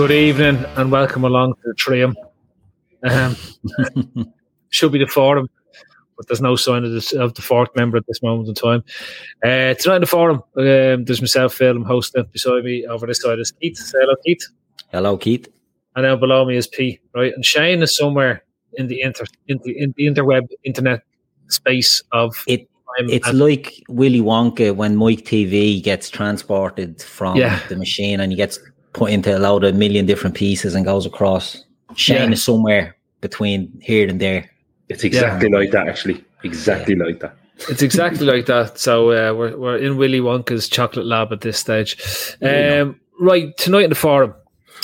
Good evening and welcome along to the Trium. Um, should be the forum, but there's no sign of, this, of the fourth member at this moment in time. Uh, tonight in the forum, um, there's myself, Phil, I'm hosting. Beside me over this side is Keith. Say hello, Keith. Hello, Keith. And now below me is P, right? And Shane is somewhere in the inter in the, in the interweb internet space of It it's like Willy Wonka when Mike TV gets transported from Yeah. the machine and he gets put into a load of million different pieces and goes across. Shane Yeah. is somewhere between here and there. It's exactly like that, actually. Exactly like that. It's exactly like that. So uh, we're we're in Willy Wonka's chocolate lab at this stage. Um, right tonight in the forum,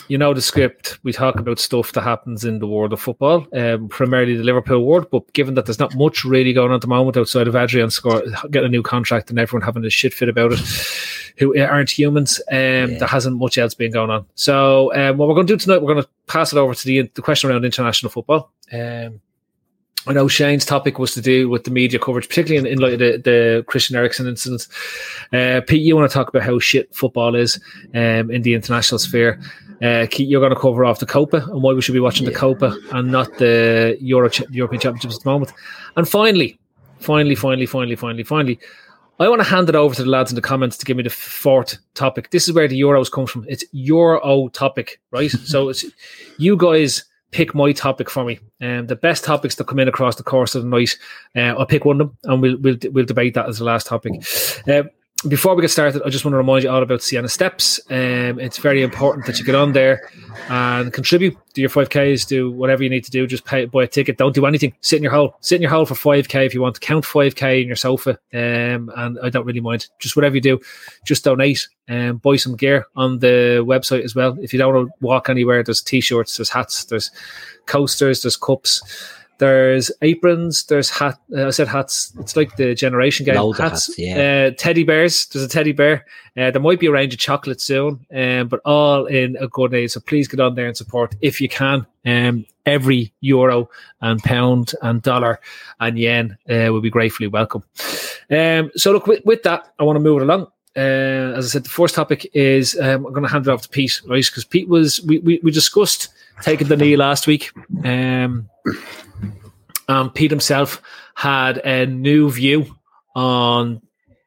you know the script. We talk about stuff that happens in the world of football, um, primarily the Liverpool world. But given that there's not much really going on at the moment outside of Adrian score getting a new contract and everyone having a shit fit about it, who aren't humans, um, there hasn't much else been going on. So um, what we're going to do tonight, we're going to pass it over to the the question around international football. Um, I know Shane's topic was to do with the media coverage, particularly in, in light of the, the Christian Eriksen incident. Uh, Pete, you want to talk about how shit football is um, in the international sphere. Uh, Keith, you're going to cover off the Copa and why we should be watching the Copa and not the Euro European Championships at the moment. And finally, finally, finally, finally, finally, finally, I want to hand it over to the lads in the comments to give me the fourth topic. This is where the Euros comes from. It's Euro topic, right? so it's you guys pick my topic for me. Um, the best topics that come in across the course of the night, uh, I'll pick one of them and we'll we'll, we'll debate that as the last topic. Uh, before we get started, I just want to remind you all about Sienna Steps. Um, it's very important that you get on there and contribute. Do your 5Ks, do whatever you need to do. Just pay, buy a ticket. Don't do anything. Sit in your hole. Sit in your hole for 5K if you want to count 5K in your sofa. Um, and I don't really mind. Just whatever you do, just donate and buy some gear on the website as well. If you don't want to walk anywhere, there's t shirts, there's hats, there's coasters, there's cups. There's aprons. There's hat. Uh, I said hats. It's like the generation game. Loads hats. hats, yeah. Uh, teddy bears. There's a teddy bear. Uh, there might be a range of chocolate soon, um, but all in a good aid. So please get on there and support if you can. Um, every euro and pound and dollar and yen uh, will be gratefully welcome. Um, so look, with, with that, I want to move it along. Uh, as I said, the first topic is um, I'm going to hand it off to Pete, right? Because Pete was we, we we discussed taking the knee last week. Um, Pete himself had a new view on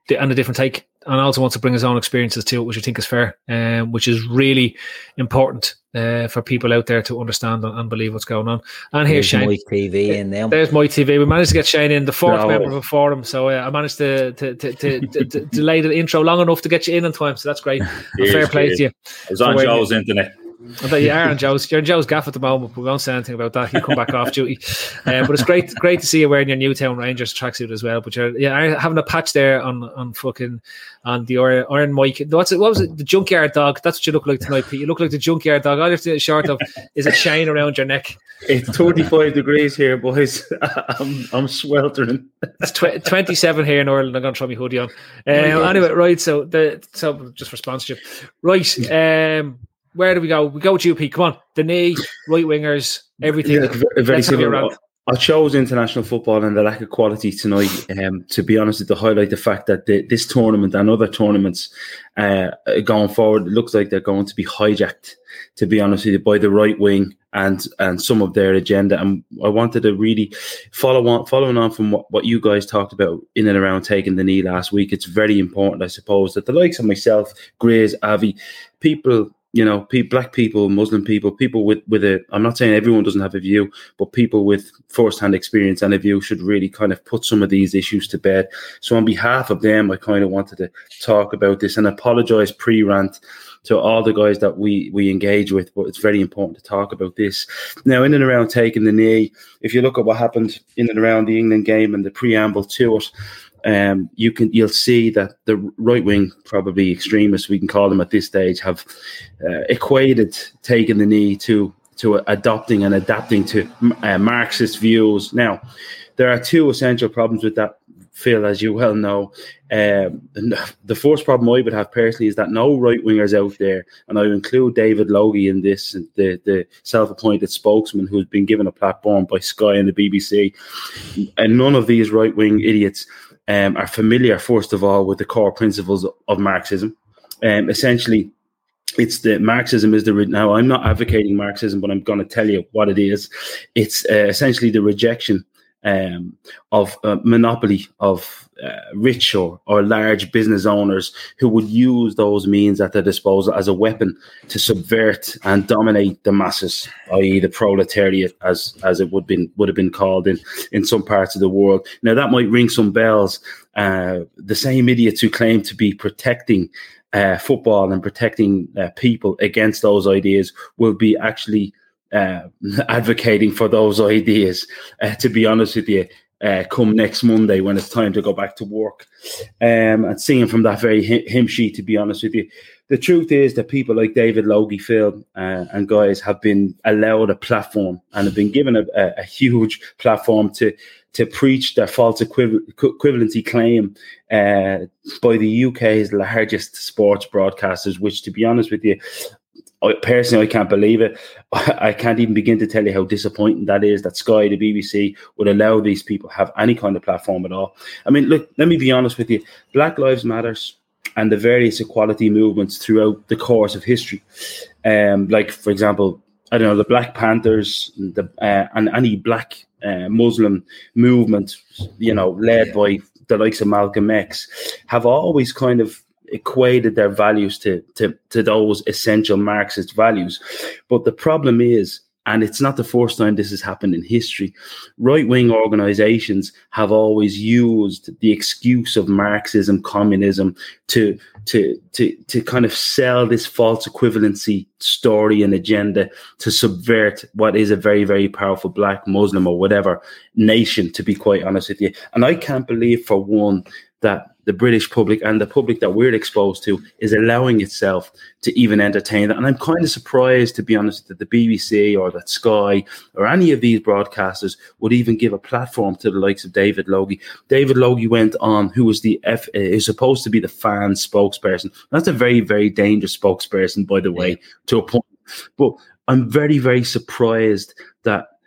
the, and a different take, and also wants to bring his own experiences to it, which I think is fair, um, which is really important uh, for people out there to understand and, and believe what's going on. And here's There's Shane. Mike TV in there. There's my TV. We managed to get Shane in, the fourth Bravo. member of a forum. So uh, I managed to to, to, to, to, to delay the intro long enough to get you in on time. So that's great. Cheers, fair play cheers. to you. I was on For Joe's internet. I bet you are on Joe's. You're on Joe's gaff at the moment. but We won't say anything about that. He'll come back off duty. Uh, but it's great, great to see you wearing your Newtown Rangers tracksuit as well. But you're yeah, having a patch there on on fucking on the Iron, Mike. What's it? What was it? The junkyard dog. That's what you look like tonight, Pete. You look like the junkyard dog. All you have to short of is a chain around your neck. It's 35 degrees here, boys. I'm, I'm sweltering. It's tw- 27 here in Ireland. I'm going to throw my hoodie on. my Um, anyway, right. So the so just for sponsorship, right? Um, where do we go? We go you, Come on, the knee, right wingers, everything. Yeah, very, similar. I chose international football and the lack of quality tonight. Um, to be honest, to highlight the fact that the, this tournament and other tournaments uh, going forward, it looks like they're going to be hijacked. To be honest with you, by the right wing and and some of their agenda. And I wanted to really follow on, following on from what, what you guys talked about in and around taking the knee last week. It's very important, I suppose, that the likes of myself, Grays, Avi, people you know, black people, Muslim people, people with with a. I'm not saying everyone doesn't have a view, but people with first-hand experience and a view should really kind of put some of these issues to bed. So, on behalf of them, I kind of wanted to talk about this and apologize pre-rant to all the guys that we we engage with. But it's very important to talk about this now. In and around taking the knee, if you look at what happened in and around the England game and the preamble to it um, you can you'll see that the right wing, probably extremists, we can call them at this stage, have uh, equated taking the knee to to adopting and adapting to uh, Marxist views. Now, there are two essential problems with that. Phil, as you well know, um, the first problem I would have personally is that no right wingers out there, and I include David Logie in this, the, the self appointed spokesman who's been given a platform by Sky and the BBC, and none of these right wing idiots um, are familiar, first of all, with the core principles of Marxism. Um, essentially, it's the Marxism is the now. I'm not advocating Marxism, but I'm going to tell you what it is. It's uh, essentially the rejection um, of uh, monopoly of uh, rich or, or large business owners who would use those means at their disposal as a weapon to subvert and dominate the masses, i.e., the proletariat, as as it would been would have been called in in some parts of the world. Now that might ring some bells. Uh, the same idiots who claim to be protecting uh, football and protecting uh, people against those ideas will be actually uh, advocating for those ideas. Uh, to be honest with you, uh, come next Monday when it's time to go back to work, um, and seeing from that very hymn sheet. To be honest with you, the truth is that people like David Logie, Phil, uh, and guys have been allowed a platform and have been given a, a, huge platform to to preach their false equivalency claim uh, by the UK's largest sports broadcasters. Which, to be honest with you, I, personally, I can't believe it. I can't even begin to tell you how disappointing that is that Sky, the BBC, would allow these people have any kind of platform at all. I mean, look, let me be honest with you. Black Lives Matters and the various equality movements throughout the course of history, um, like for example, I don't know the Black Panthers, the uh, and any Black uh, Muslim movement, you know, led by the likes of Malcolm X, have always kind of equated their values to, to, to those essential Marxist values. But the problem is, and it's not the first time this has happened in history. Right wing organizations have always used the excuse of Marxism, communism to, to, to, to kind of sell this false equivalency story and agenda to subvert what is a very, very powerful black Muslim or whatever nation, to be quite honest with you. And I can't believe for one that the British public and the public that we're exposed to is allowing itself to even entertain that. And I'm kind of surprised, to be honest, that the BBC or that Sky or any of these broadcasters would even give a platform to the likes of David Logie. David Logie went on, who was the F, is supposed to be the fan spokesperson. That's a very, very dangerous spokesperson, by the way, to a point. But I'm very, very surprised that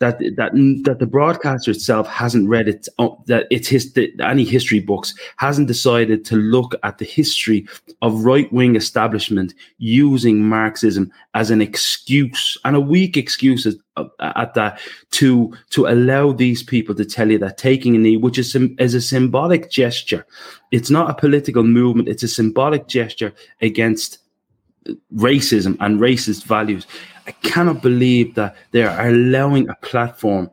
that that that the broadcaster itself hasn't read it uh, that it's his any history books hasn't decided to look at the history of right wing establishment using Marxism as an excuse and a weak excuse at, uh, at that to to allow these people to tell you that taking a knee, which is is a symbolic gesture, it's not a political movement, it's a symbolic gesture against racism and racist values I cannot believe that they are allowing a platform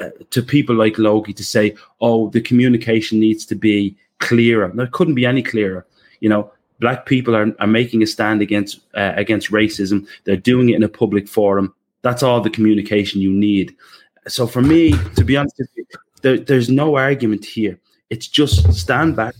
uh, to people like Logie to say, "Oh, the communication needs to be clearer." It couldn't be any clearer. You know, black people are, are making a stand against uh, against racism. They're doing it in a public forum. That's all the communication you need. So, for me, to be honest, there, there's no argument here. It's just stand back,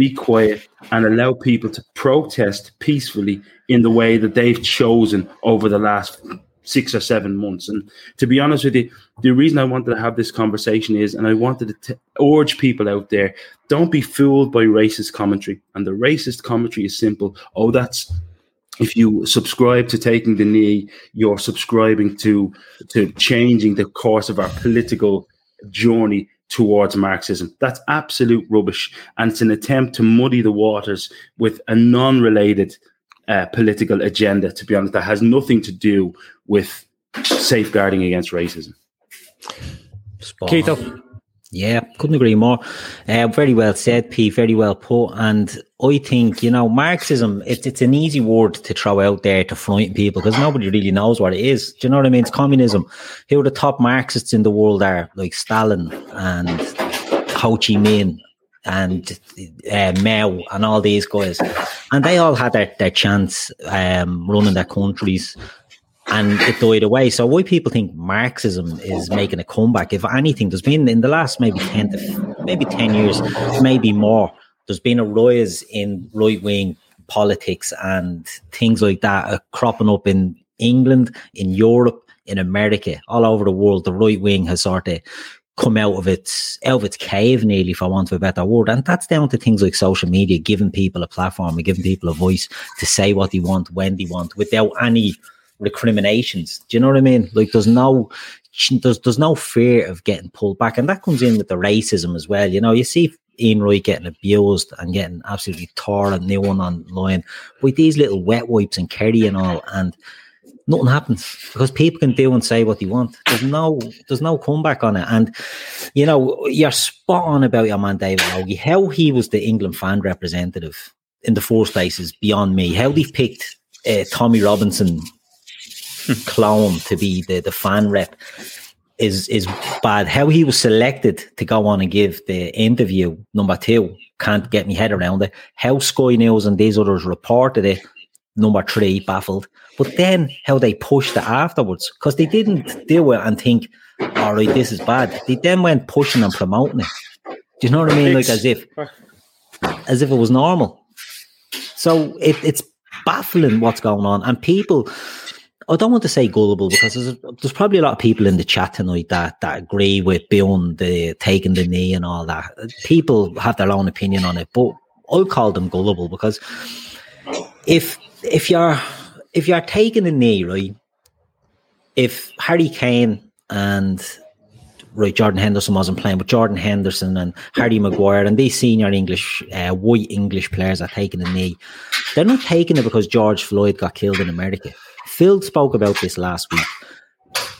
be quiet, and allow people to protest peacefully in the way that they've chosen over the last six or seven months. And to be honest with you, the reason I wanted to have this conversation is, and I wanted to t- urge people out there, don't be fooled by racist commentary. And the racist commentary is simple. Oh, that's if you subscribe to taking the knee, you're subscribing to to changing the course of our political journey towards Marxism. That's absolute rubbish, and it's an attempt to muddy the waters with a non-related uh, political agenda. To be honest, that has nothing to do with safeguarding against racism. Keith, yeah, couldn't agree more. Uh, very well said, P. Very well put. And I think you know Marxism. It's it's an easy word to throw out there to frighten people because nobody really knows what it is. Do you know what I mean? It's communism. Who the top Marxists in the world are, like Stalin and Ho Chi Minh and uh, Mao and all these guys, and they all had their, their chance um, running their countries and it died away. So why people think Marxism is making a comeback? If anything, there's been in the last maybe ten to maybe ten years, maybe more. There's been a rise in right wing politics and things like that are cropping up in England, in Europe, in America, all over the world. The right wing has sort of come out of its out of its cave nearly for want of a better word and that's down to things like social media giving people a platform and giving people a voice to say what they want when they want without any recriminations. Do you know what I mean? Like there's no there's there's no fear of getting pulled back, and that comes in with the racism as well. You know, you see Ian Wright getting abused and getting absolutely tore and no one online with these little wet wipes and Kerry and all, and nothing happens because people can do and say what they want. There's no there's no comeback on it. And you know, you're spot on about your man David Logie. How he was the England fan representative in the first place is beyond me. How they picked uh, Tommy Robinson clone to be the, the fan rep is is bad. How he was selected to go on and give the interview number two can't get me head around it. How Sky News and these others reported it number three baffled. But then how they pushed it afterwards because they didn't do it and think, all right, this is bad. They then went pushing and promoting it. Do you know what I mean? Like as if as if it was normal. So it, it's baffling what's going on, and people I don't want to say gullible because there's, there's probably a lot of people in the chat tonight that, that agree with beyond the taking the knee and all that. People have their own opinion on it, but I'll call them gullible because if if you're if you're taking the knee, right? If Harry Kane and right Jordan Henderson wasn't playing, but Jordan Henderson and Harry Maguire and these senior English uh, white English players are taking the knee, they're not taking it because George Floyd got killed in America Phil spoke about this last week.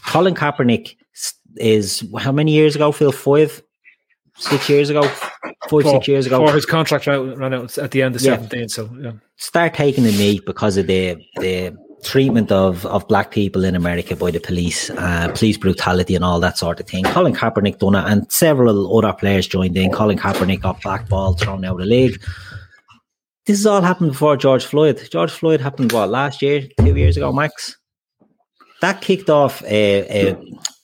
Colin Kaepernick is how many years ago? Phil, five, six years ago, five, four, six years ago. Before his contract ran out at the end of yeah. seventeen. So yeah. start taking the knee because of the the treatment of, of black people in America by the police, uh, police brutality and all that sort of thing. Colin Kaepernick done it, and several other players joined in. Colin Kaepernick got blackballed, thrown out of the league this has all happened before George Floyd. George Floyd happened what last year, two years ago, Max. That kicked off a, a,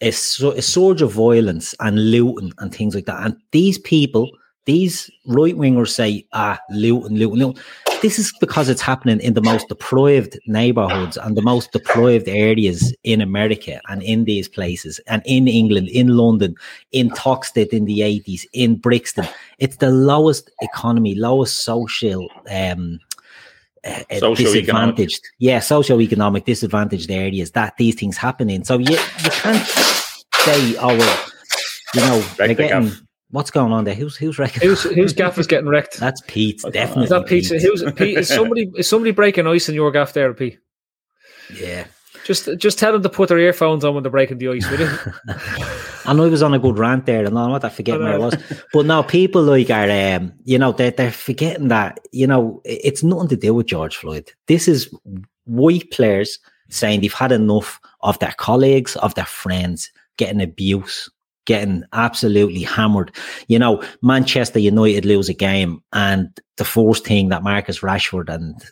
a, a surge of violence and looting and things like that. And these people, these right wingers say, ah, looting, looting, looting. This is because it's happening in the most deprived neighborhoods and the most deprived areas in America and in these places and in England, in London, in Toxteth in the 80s, in Brixton. It's the lowest economy, lowest social um, uh, uh disadvantaged. Yeah, socio-economic disadvantaged areas that these things happen in. So you, you can't say, oh, well, you know, they're getting, What's going on there? Who's who's wrecking? Who's who's gaff is getting wrecked? That's Pete. Definitely. Is that Pete? Who's Pete? Is somebody is somebody breaking ice in your gaff there, Pete? Yeah. Just just tell them to put their earphones on when they're breaking the ice, will you? I know he was on a good rant there, and I'm not forgetting where it was. But now people like are, um, you know, they're, they're forgetting that, you know, it's nothing to do with George Floyd. This is white players saying they've had enough of their colleagues, of their friends getting abuse getting absolutely hammered. You know, Manchester United lose a game, and the first thing that Marcus Rashford and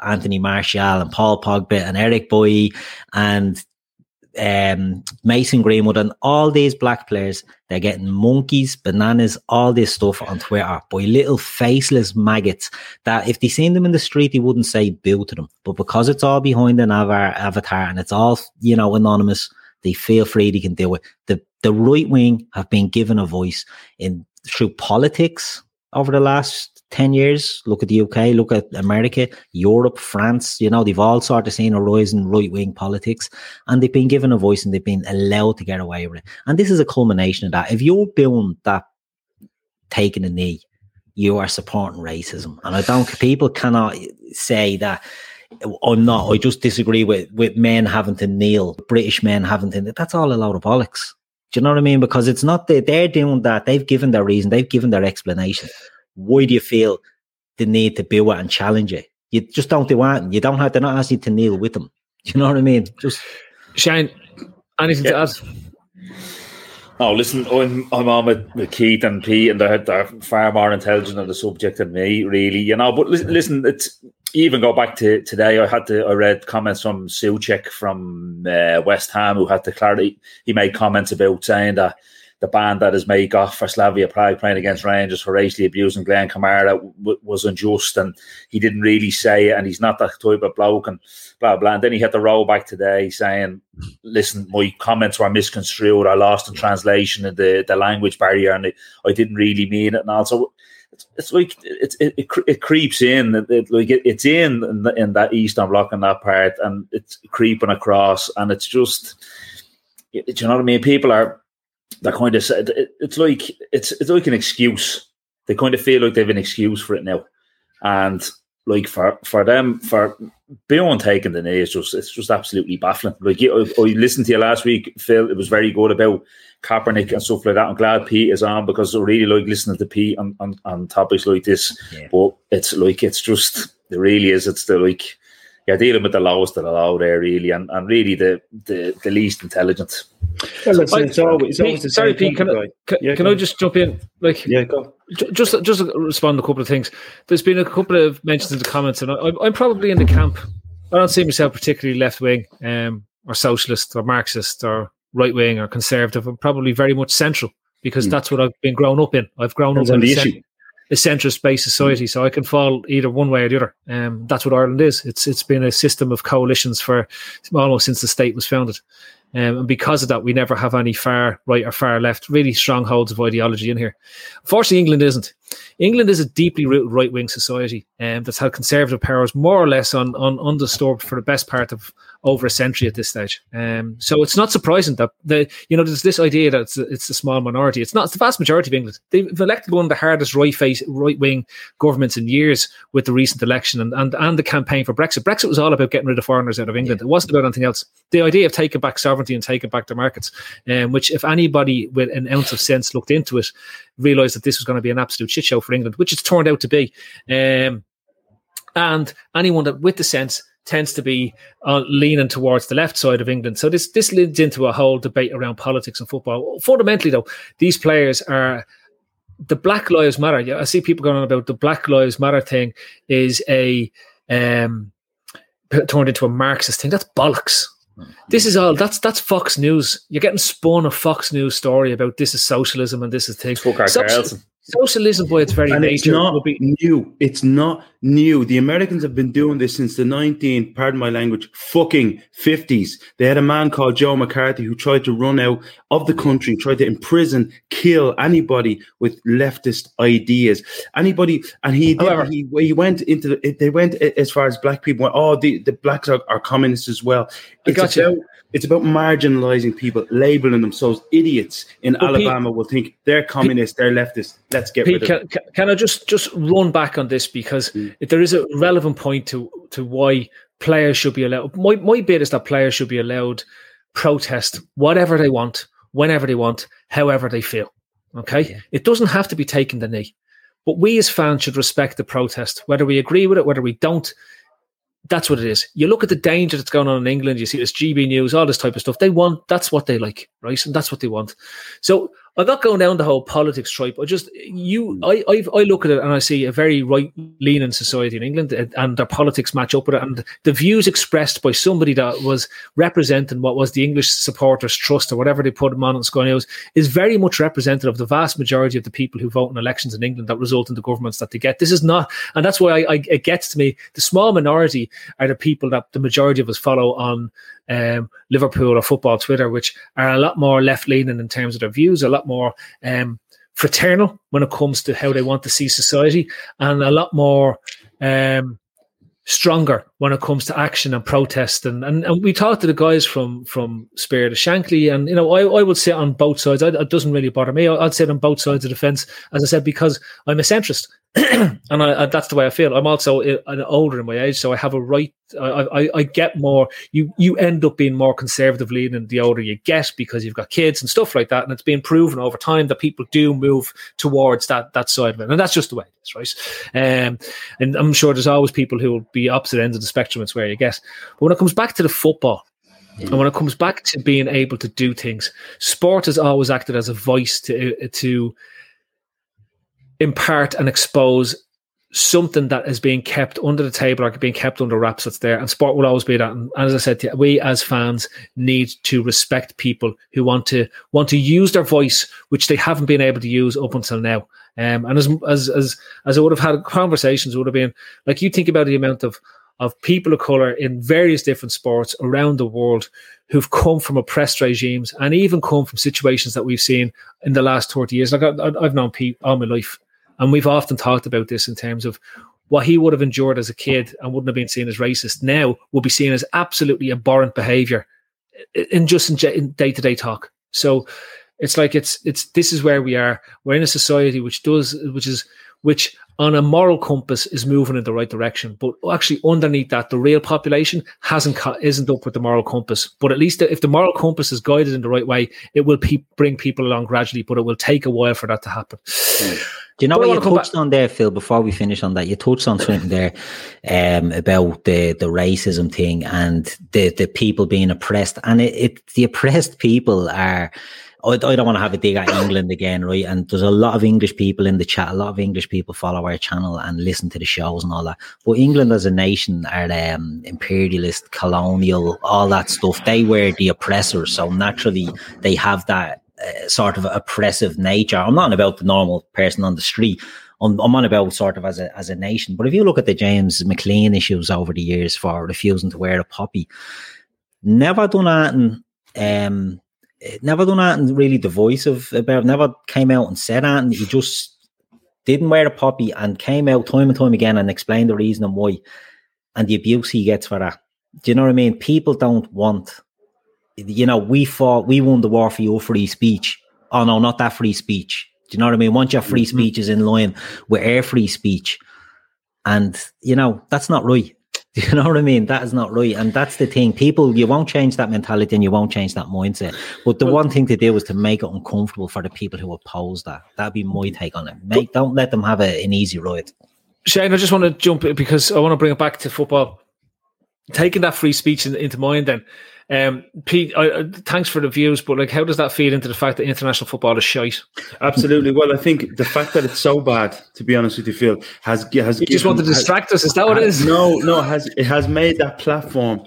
Anthony Martial and Paul Pogba and Eric Bailly and um, Mason Greenwood and all these black players, they're getting monkeys, bananas, all this stuff on Twitter by little faceless maggots that if they seen them in the street, they wouldn't say boo to them. But because it's all behind an avatar and it's all, you know, anonymous, they feel free they can do it. The the right wing have been given a voice in through politics over the last 10 years. Look at the UK, look at America, Europe, France, you know, they've all sort of seen a rise in right wing politics and they've been given a voice and they've been allowed to get away with it. And this is a culmination of that. If you're doing that, taking a knee, you are supporting racism. And I don't, people cannot say that. Or not. I just disagree with, with men having to kneel, British men having to. That's all a load of bollocks. Do you know what I mean? Because it's not that they're doing that. They've given their reason. They've given their explanation. Why do you feel the need to do it and challenge it? You just don't do it. You don't have. They're not asking to kneel with them. Do you know what I mean? Just Shane, anything to add? Oh, listen, I'm, I'm on with, with Keith and Pete, and they're, they're far more intelligent on the subject than me, really, you know. But listen, listen it's even go back to today. I had to I read comments from Soucek from uh, West Ham who had to clarity. He made comments about saying that the ban that his mate got for Slavia Prague playing against Rangers for racially abusing Glenn Kamara w- was unjust, and he didn't really say it, and he's not that type of bloke, and blah blah. And then he had to roll back today saying, "Listen, my comments were misconstrued. I lost in translation and the the language barrier, and I didn't really mean it." And also, it's, it's like it, it, it, it creeps in, it, like it, it's in in, the, in that eastern block in that part, and it's creeping across, and it's just, do you know what I mean? People are that kind of it's like it's it's like an excuse. They kind of feel like they have an excuse for it now, and like for for them for beyond taking the knee is just it's just absolutely baffling. Like I, I listened to you last week, Phil. It was very good about Kaepernick and stuff like that. I'm glad Pete is on because I really like listening to Pete on, on, on topics like this. Yeah. But it's like it's just it really is. It's the like you're dealing with the lowest of the low there, really, and, and really the, the, the least intelligent. Well, it's, it's always, it's always sorry, Pete. Can, I, can, yeah, can I just jump in? Like, yeah, go. Just just respond to a couple of things. There's been a couple of mentions in the comments, and I, I'm probably in the camp. I don't see myself particularly left wing, um, or socialist, or Marxist, or right wing, or conservative. I'm probably very much central because mm. that's what I've been grown up in. I've grown Depends up in the issue a centrist based society, so I can fall either one way or the other. Um, that's what Ireland is. It's it's been a system of coalitions for almost since the state was founded. Um, and because of that, we never have any far right or far left, really strongholds of ideology in here. Unfortunately, England isn't. England is a deeply rooted right wing society um, that's had conservative powers more or less on, on undisturbed for the best part of over a century at this stage. Um, so it's not surprising that the you know there's this idea that it's, it's a small minority. It's not. It's the vast majority of England. They've elected one of the hardest right face right wing governments in years with the recent election and, and and the campaign for Brexit. Brexit was all about getting rid of foreigners out of England. Yeah. It wasn't about anything else. The idea of taking back sovereignty and taking back the markets, um, which if anybody with an ounce of sense looked into it, realised that this was going to be an absolute shit show for England, which it's turned out to be. Um, and anyone that with the sense tends to be uh, leaning towards the left side of England. So this this leads into a whole debate around politics and football. Fundamentally, though, these players are the Black Lives Matter. I see people going on about the Black Lives Matter thing is a um, turned into a Marxist thing. That's bollocks. This is all that's that's Fox News. You're getting spun a Fox News story about this is socialism and this is thing. Soci- socialism by its very and nature it's not be- new. It's not new. The Americans have been doing this since the 19, pardon my language, fucking 50s. They had a man called Joe McCarthy who tried to run out of the country, tried to imprison, kill anybody with leftist ideas. Anybody, and he did, However, he, he went into the, they went as far as black people went, oh, the, the blacks are, are communists as well. It's about, you. it's about marginalizing people, labeling themselves idiots in Alabama Pete, will think they're communists, they're leftists. Let's get Pete, rid of can, can I just, just run back on this because mm there is a relevant point to to why players should be allowed. My my bit is that players should be allowed protest whatever they want, whenever they want, however they feel. Okay, yeah. it doesn't have to be taking the knee, but we as fans should respect the protest, whether we agree with it, whether we don't. That's what it is. You look at the danger that's going on in England. You see this GB News, all this type of stuff. They want that's what they like, right? And that's what they want. So I'm not going down the whole politics tripe. I just you, mm. I, I, I look at it and I see a very right leaning society in England, uh, and their politics match up with it. And the views expressed by somebody that was representing what was the English Supporters Trust or whatever they put them on in Sky News is very much representative of the vast majority of the people who vote in elections in England that result in the governments that they get. This is not, and that's why I, I, it gets to me. The small minority are the people that the majority of us follow on um, Liverpool or football Twitter, which are a lot more left leaning in terms of their views, a lot more um, fraternal when it comes to how they want to see society, and a lot more um, stronger when it comes to action and protest. And, and, and we talked to the guys from from Spirit of Shankly, and you know, I, I would sit on both sides. I, it doesn't really bother me. I'd sit on both sides of the fence, as I said, because I'm a centrist. and I, that's the way I feel. I'm also older in my age, so I have a right. I, I, I, get more. You you end up being more conservative leaning the older you get because you've got kids and stuff like that, and it's been proven over time that people do move towards that that side of it, and that's just the way it is, right? Um, and I'm sure there's always people who will be opposite ends of the spectrum. It's where you get. But when it comes back to the football, and when it comes back to being able to do things, sport has always acted as a voice to to impart and expose something that is being kept under the table or being kept under wraps that's there. And sport will always be that. And as I said, we as fans need to respect people who want to want to use their voice, which they haven't been able to use up until now. Um, and as as as as I would have had conversations, would have been like you think about the amount of of people of color in various different sports around the world who've come from oppressed regimes and even come from situations that we've seen in the last 30 years. Like I, have known Pete all my life and we've often talked about this in terms of what he would have endured as a kid and wouldn't have been seen as racist now will be seen as absolutely abhorrent behavior in just in day to day talk. So it's like it's it's this is where we are. We're in a society which does which is which on a moral compass is moving in the right direction, but actually underneath that, the real population hasn't isn't up with the moral compass. But at least if the moral compass is guided in the right way, it will pe- bring people along gradually. But it will take a while for that to happen. Mm. Do you know but what you touched back- on there, Phil? Before we finish on that, you touched on something there um, about the the racism thing and the the people being oppressed, and it, it the oppressed people are. I, I don't want to have a dig at England again, right? And there's a lot of English people in the chat. A lot of English people follow our channel and listen to the shows and all that. But England as a nation are um, imperialist, colonial, all that stuff. They were the oppressors, so naturally they have that sort of oppressive nature. I'm not about the normal person on the street. I'm, I'm, on about sort of as a as a nation. But if you look at the James McLean issues over the years for refusing to wear a poppy, never done anything. Um, never done anything really divisive about. Never came out and said anything. He just didn't wear a poppy and came out time and time again and explained the reason and why, and the abuse he gets for that. Do you know what I mean? People don't want you know, we fought, we won the war for your free speech. Oh no, not that free speech. Do you know what I mean? Once your free mm-hmm. speech is in line with air free speech, and you know that's not right. Do you know what I mean? That is not right, and that's the thing. People, you won't change that mentality, and you won't change that mindset. But the one thing to do is to make it uncomfortable for the people who oppose that. That'd be my take on it. Make, don't let them have a, an easy ride. Shane, I just want to jump because I want to bring it back to football. Taking that free speech in, into mind, then um, Pete, uh, thanks for the views, but like, how does that feed into the fact that international football is shite? Absolutely. Well, I think the fact that it's so bad, to be honest with you, Phil, has has. You just want to distract has, us? Is that what has, it is? No, no. Has it has made that platform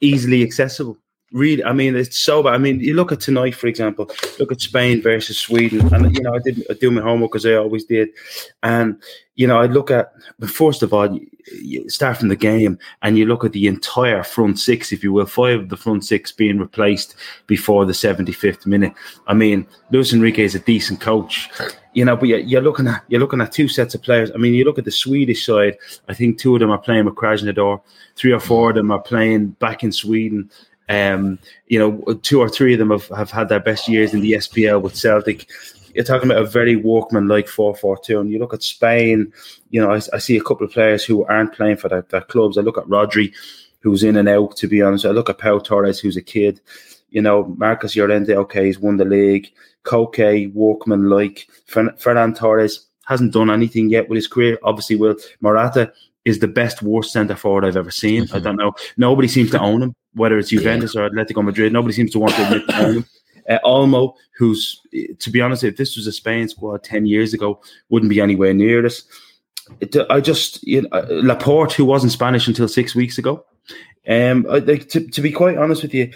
easily accessible? Really, I mean, it's so bad. I mean, you look at tonight, for example, look at Spain versus Sweden. And, you know, I didn't do my homework as I always did. And, you know, I look at, first of all, you start from the game and you look at the entire front six, if you will, five of the front six being replaced before the 75th minute. I mean, Luis Enrique is a decent coach. You know, but you're looking at you're looking at two sets of players. I mean, you look at the Swedish side. I think two of them are playing with Krasnodar. Three or four of them are playing back in Sweden. Um, you know, two or three of them have, have had their best years in the SPL with Celtic. You're talking about a very workman like 4 4 2. And you look at Spain, you know, I, I, see a couple of players who aren't playing for their, their clubs. I look at Rodri, who's in and out, to be honest. I look at Pau Torres, who's a kid. You know, Marcos Llorente, okay, he's won the league. Koke, workman like. Ferran Torres hasn't done anything yet with his career. Obviously, will Morata is the best worst centre forward I've ever seen. Mm-hmm. I don't know. Nobody seems to own him whether it's Juventus yeah. or Atletico Madrid. Nobody seems to want to admit to Uh, Olmo, who's, to be honest, if this was a Spain squad 10 years ago, wouldn't be anywhere near this. It, I just, you know, uh, Laporte, who wasn't Spanish until six weeks ago. Um, I, like, to, to be quite honest with you,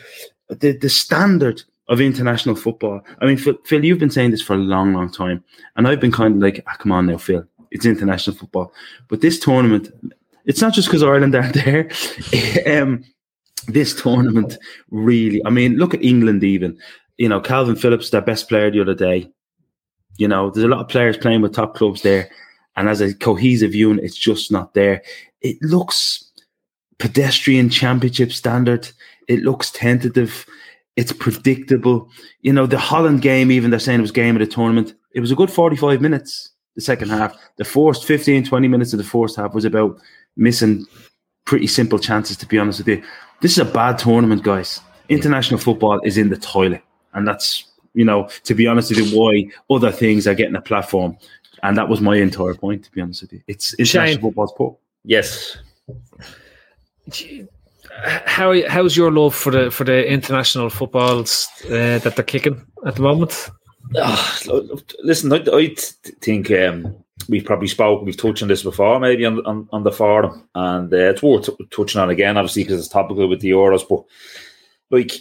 the, the standard of international football. I mean, Phil, Phil, you've been saying this for a long, long time. And I've been kind of like, ah, come on now, Phil, it's international football. But this tournament, it's not just because Ireland aren't there. um, this tournament really, I mean, look at England even. You know, Calvin Phillips, their best player the other day. You know, there's a lot of players playing with top clubs there, and as a cohesive unit, it's just not there. It looks pedestrian championship standard. It looks tentative. It's predictable. You know, the Holland game, even they're saying it was game of the tournament. It was a good 45 minutes, the second half. The first 15, 20 minutes of the first half was about missing pretty simple chances, to be honest with you. This is a bad tournament, guys. International football is in the toilet. And that's, you know, to be honest with you, why other things are getting a platform. And that was my entire point, to be honest with you. It's international Shane. football's poor. Yes. How how's your love for the for the international footballs uh, that they're kicking at the moment? Ah, listen, I, I think um, we've probably spoken, we've touched on this before, maybe on on, on the forum, and uh, it's worth t- touching on again, obviously, because it's topical with the Euros. But like,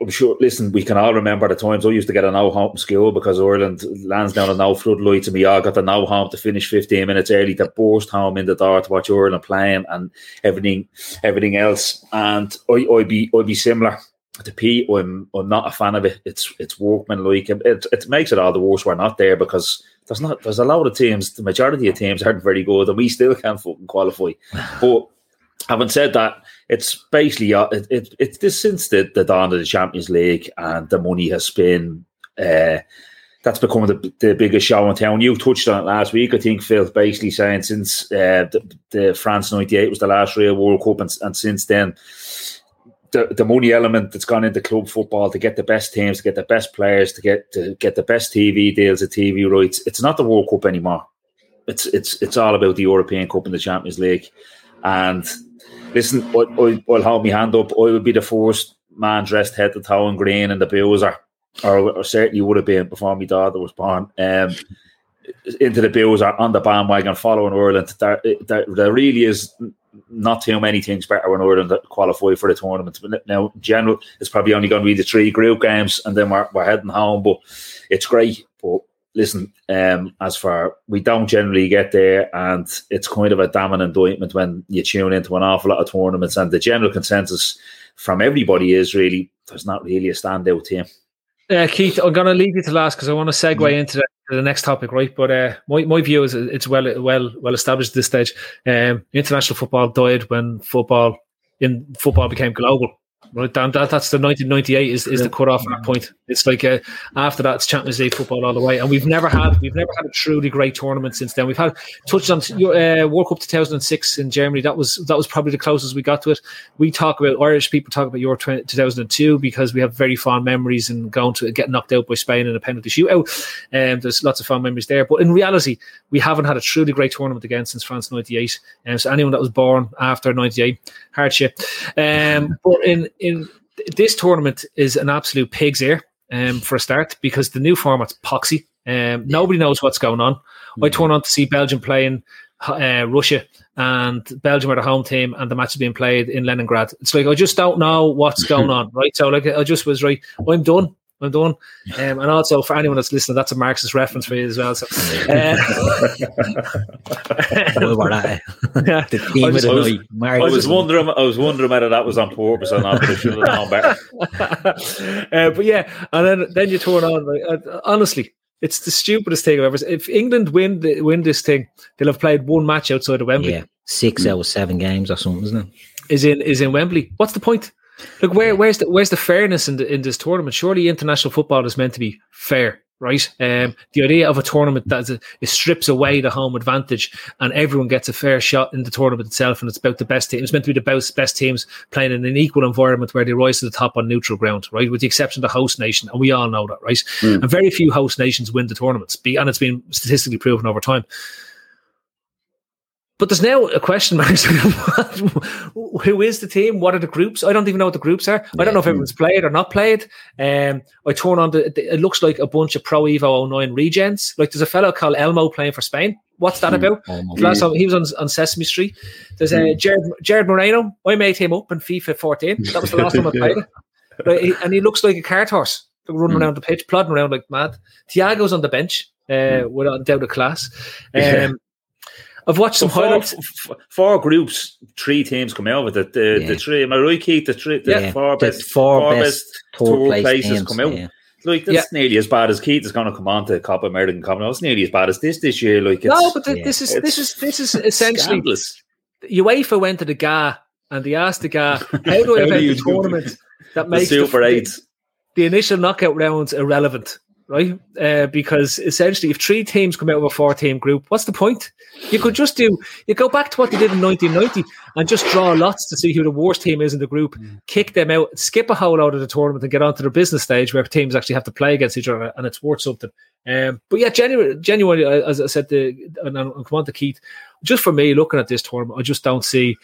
I'm sure. Listen, we can all remember the times I used to get a no home school because Ireland Lansdowne a no floodlights, and we all got the no home to finish 15 minutes early to burst home in the door to watch Ireland playing and everything, everything else. And I, I'd be, I'd be similar to Pete. I'm, I'm not a fan of it. It's, it's workmanlike. It, it makes it all the worse we're not there because there's not, there's a lot of teams. The majority of teams aren't very good, and we still can't fucking qualify. But having said that, it's basically uh, it, it, it's this since the, the dawn of the Champions League and the money has been uh, that's become the, the biggest show in town. You touched on it last week, I think, Phil, basically saying since uh, the, the France '98 was the last real World Cup, and, and since then. The, the money element that's gone into club football to get the best teams, to get the best players, to get to get the best TV deals, the TV rights. It's not the World Cup anymore. It's it's it's all about the European Cup and the Champions League. And listen, I, I, I'll hold my hand up. I would be the first man dressed head to toe in green and the Bills, or, or, or certainly would have been before my daughter was born. Um, into the Bills are on the bandwagon following Ireland. There, there, there really is not too many things better when Ireland that qualify for the tournament. But now, in general, it's probably only going to be the three group games, and then we're, we're heading home. But it's great. But listen, um, as far we don't generally get there, and it's kind of a damning indictment when you tune into an awful lot of tournaments, and the general consensus from everybody is really there's not really a standout team. Uh, Keith, I'm going to leave you to last because I want to segue mm. into the, the, next topic, right? But uh, my, my view is it's well well well established at this stage. Um, international football died when football in football became global. Right, Dan, that, that's the 1998 is, is the cut off at that point. It's like uh, after that, it's Champions League football all the way, and we've never had we've never had a truly great tournament since then. We've had touched on uh, World Cup 2006 in Germany. That was that was probably the closest we got to it. We talk about Irish people talk about Euro 2002 because we have very fond memories and going to get knocked out by Spain in a penalty shootout. And um, there's lots of fond memories there, but in reality, we haven't had a truly great tournament again since France 98. And um, so anyone that was born after 98, hardship. Um, but in in this tournament is an absolute pig's ear um, for a start because the new format's poxy. Um, nobody knows what's going on. Mm-hmm. I turn on to see Belgium playing uh, Russia, and Belgium are the home team, and the match is being played in Leningrad. It's like I just don't know what's going on, right? So like I just was right. I'm done. I'm done. Um, and also for anyone that's listening, that's a Marxist reference for you as well. So, uh, yeah, I was, I was, I was wondering, I was wondering whether that was on purpose or not. But I should have known better. uh, but yeah, and then then you turn on. Like, uh, honestly, it's the stupidest thing I've ever. Seen. If England win the, win this thing, they'll have played one match outside of Wembley. Yeah, six out of seven games or something, isn't it? Is in is in Wembley. What's the point? Look, where where's the where's the fairness in the, in this tournament? Surely international football is meant to be fair, right? Um, the idea of a tournament that is, it strips away the home advantage and everyone gets a fair shot in the tournament itself, and it's about the best teams. It's meant to be the best, best teams playing in an equal environment where they rise to the top on neutral ground, right? With the exception of the host nation, and we all know that, right? Mm. And very few host nations win the tournaments, and it's been statistically proven over time. But there's now a question mark. Who is the team? What are the groups? I don't even know what the groups are. I don't know if everyone's played or not played. Um, I turn on the, it looks like a bunch of Pro Evo 09 regens. Like there's a fellow called Elmo playing for Spain. What's that about? Last time he was on, on Sesame Street. There's a uh, Jared, Jared Moreno. I made him up in FIFA 14. That was the last time I played him. Right, and he looks like a cart horse running mm. around the pitch, plodding around like mad. Thiago's on the bench uh, mm. without doubt of class. Um, I've watched some highlights. Four, four, groups, three teams come out of it. The, yeah. the three, am I right, Keith? The, three, the yeah. four best, four, four best, best tour, place places teams, come out. Yeah. Like that's yeah. nearly as bad as Keith is going to come on to Copa American Common. It's nearly as bad as this this year. Like no, but the, yeah. this is this is this is essentially scandalous. UEFA went to the GA and they asked the GA, "How do I have a tournament that makes the Super Eight the initial knockout rounds irrelevant?" Right? Uh, because essentially, if three teams come out of a four-team group, what's the point? You could just do you go back to what they did in 1990 and just draw lots to see who the worst team is in the group, mm. kick them out, skip a whole out of the tournament, and get on to the business stage where teams actually have to play against each other, and it's worth something. Um, but yeah, genuinely, genuinely, as I said, the and, and come on to Keith. Just for me, looking at this tournament, I just don't see,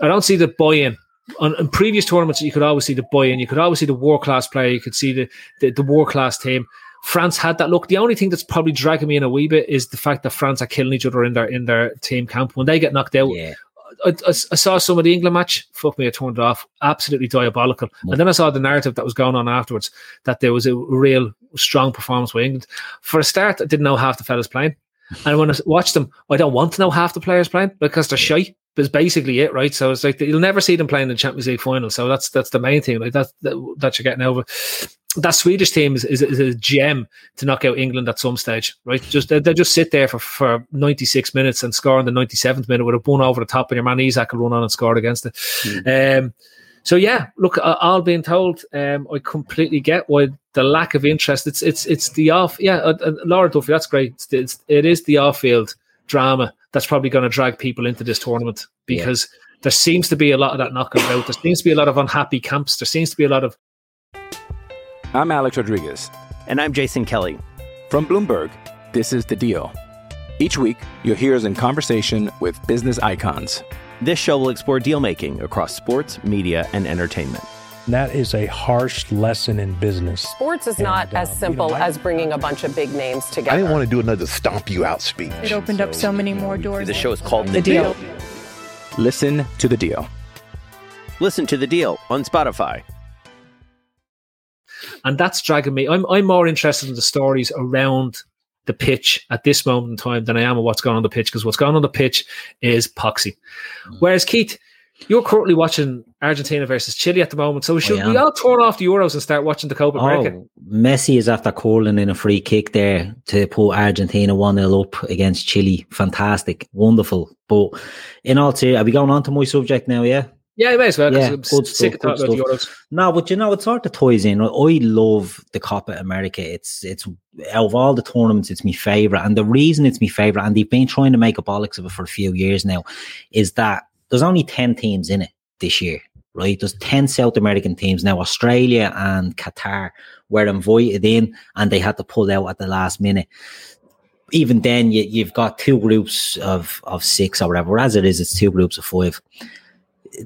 I don't see the buy-in on, on, previous tournaments, you could always see the buy-in. You could always see the world class player. You could see the the, the world class team. France had that look. The only thing that's probably dragging me in a wee bit is the fact that France are killing each other in their in their team camp. When they get knocked out, yeah. I, I, I, saw some of the England match. Fuck me, I turned it off. Absolutely diabolical. Yeah. And then I saw the narrative that was going on afterwards that there was a real strong performance by England. For a start, I didn't know half the fellas playing. And when I watched them, I don't want to know half the players playing because they're shy. That's basically it, right? So it's like you'll never see them playing in the Champions League final. So that's that's the main thing. Like that that, that you're getting over that Swedish team is, is, is, a gem to knock out England at some stage, right? Just they, they just sit there for, for 96 minutes and score in the 97th minute with a bone over the top, and your man Isak will run on and score against it. Mm. Um, so yeah, look, all being told, um, I completely get why the lack of interest. It's it's it's the off. Yeah, uh, uh, Laura Duffy, that's great. It's, it's it is the off-field drama that's probably going to drag people into this tournament because. Yeah. There seems to be a lot of that knocking about. There seems to be a lot of unhappy camps. There seems to be a lot of I'm Alex Rodriguez. And I'm Jason Kelly. From Bloomberg, this is The Deal. Each week, you'll hear us in conversation with business icons. This show will explore deal making across sports, media, and entertainment. That is a harsh lesson in business. Sports is and, not as simple you know, as bringing a bunch of big names together. I didn't want to do another stomp you out speech. It opened so, up so many more doors. The show is called The, the deal. deal. Listen to the deal. Listen to the deal on Spotify and that's dragging me. I'm I'm more interested in the stories around the pitch at this moment in time than I am of what's going on the pitch because what's going on the pitch is poxy. Mm. Whereas Keith, you're currently watching Argentina versus Chile at the moment, so we should we all turn off the Euros and start watching the Copa America? Oh, Messi is after calling in a free kick there to put Argentina 1 0 up against Chile. Fantastic, wonderful. But in all seriousness, are we going on to my subject now? Yeah. Yeah, you may as well. Yeah, good stuff, good stuff. No, but you know, it sort of toys in. I love the Copa America. It's it's out of all the tournaments, it's my favorite. And the reason it's my favorite, and they've been trying to make a bollocks of it for a few years now, is that there's only ten teams in it this year. Right, there's ten South American teams now. Australia and Qatar were invited in, and they had to pull out at the last minute even then you, have got two groups of, of six or whatever. As it is, it's two groups of five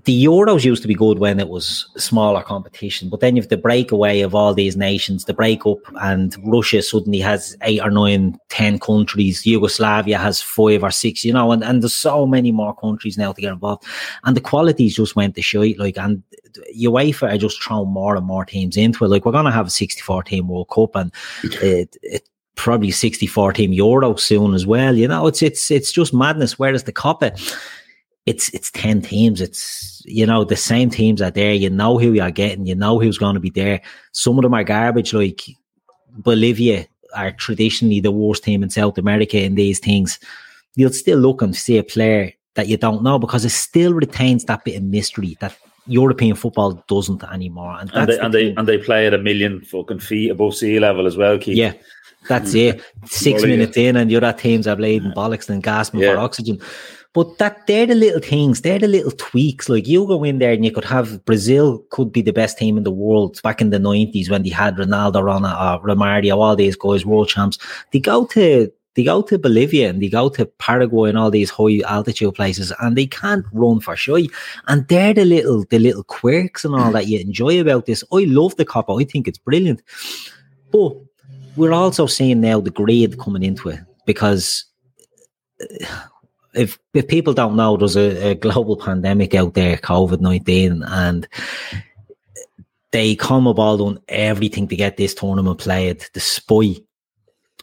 the Euros used to be good when it was smaller competition, but then you have the breakaway of all these nations, the breakup, and Russia suddenly has eight or nine, ten countries. Yugoslavia has five or six, you know, and, and there's so many more countries now to get involved. And the qualities just went to shit, like, and UEFA are just throwing more and more teams into it. Like, we're going to have a 64 team World Cup, and it, it probably 64 team Euro soon as well. You know, it's it's it's just madness. Where is the Copa, it's it's 10 teams it's you know the same teams are there you know who you're getting you know who's going to be there some of them are garbage like bolivia are traditionally the worst team in south america in these things you'll still look and see a player that you don't know because it still retains that bit of mystery that European football doesn't anymore, and, and they the and they and they play at a million fucking feet above sea level as well. Keith. Yeah, that's mm. it. Six minutes in, and the other teams are bleeding bollocks and gasping yeah. for oxygen. But that they're the little things, they're the little tweaks. Like you go in there and you could have Brazil could be the best team in the world back in the nineties when they had Ronaldo, Rona, uh, Romario, all these guys, world champs. They go to they go to Bolivia and they go to Paraguay and all these high altitude places and they can't run for sure. And they're the little the little quirks and all that you enjoy about this. I love the Copa. I think it's brilliant. But we're also seeing now the grade coming into it because if if people don't know, there's a, a global pandemic out there, COVID nineteen, and they come about on everything to get this tournament played, despite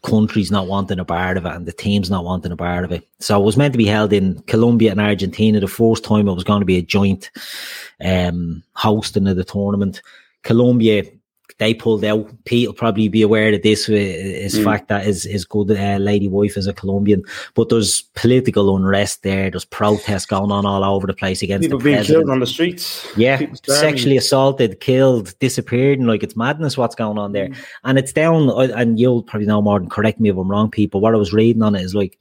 countries not wanting a part of it and the teams not wanting a part of it. So it was meant to be held in Colombia and Argentina. The first time it was going to be a joint um, hosting of the tournament. Colombia they pulled out. Pete will probably be aware of this. is mm. fact that his his good uh, lady wife is a Colombian, but there's political unrest there. There's protests going on all over the place against people being president. killed on the streets. Yeah, sexually assaulted, killed, disappeared, and like it's madness what's going on there. Mm. And it's down. And you'll probably know more than correct me if I'm wrong, people. What I was reading on it is like,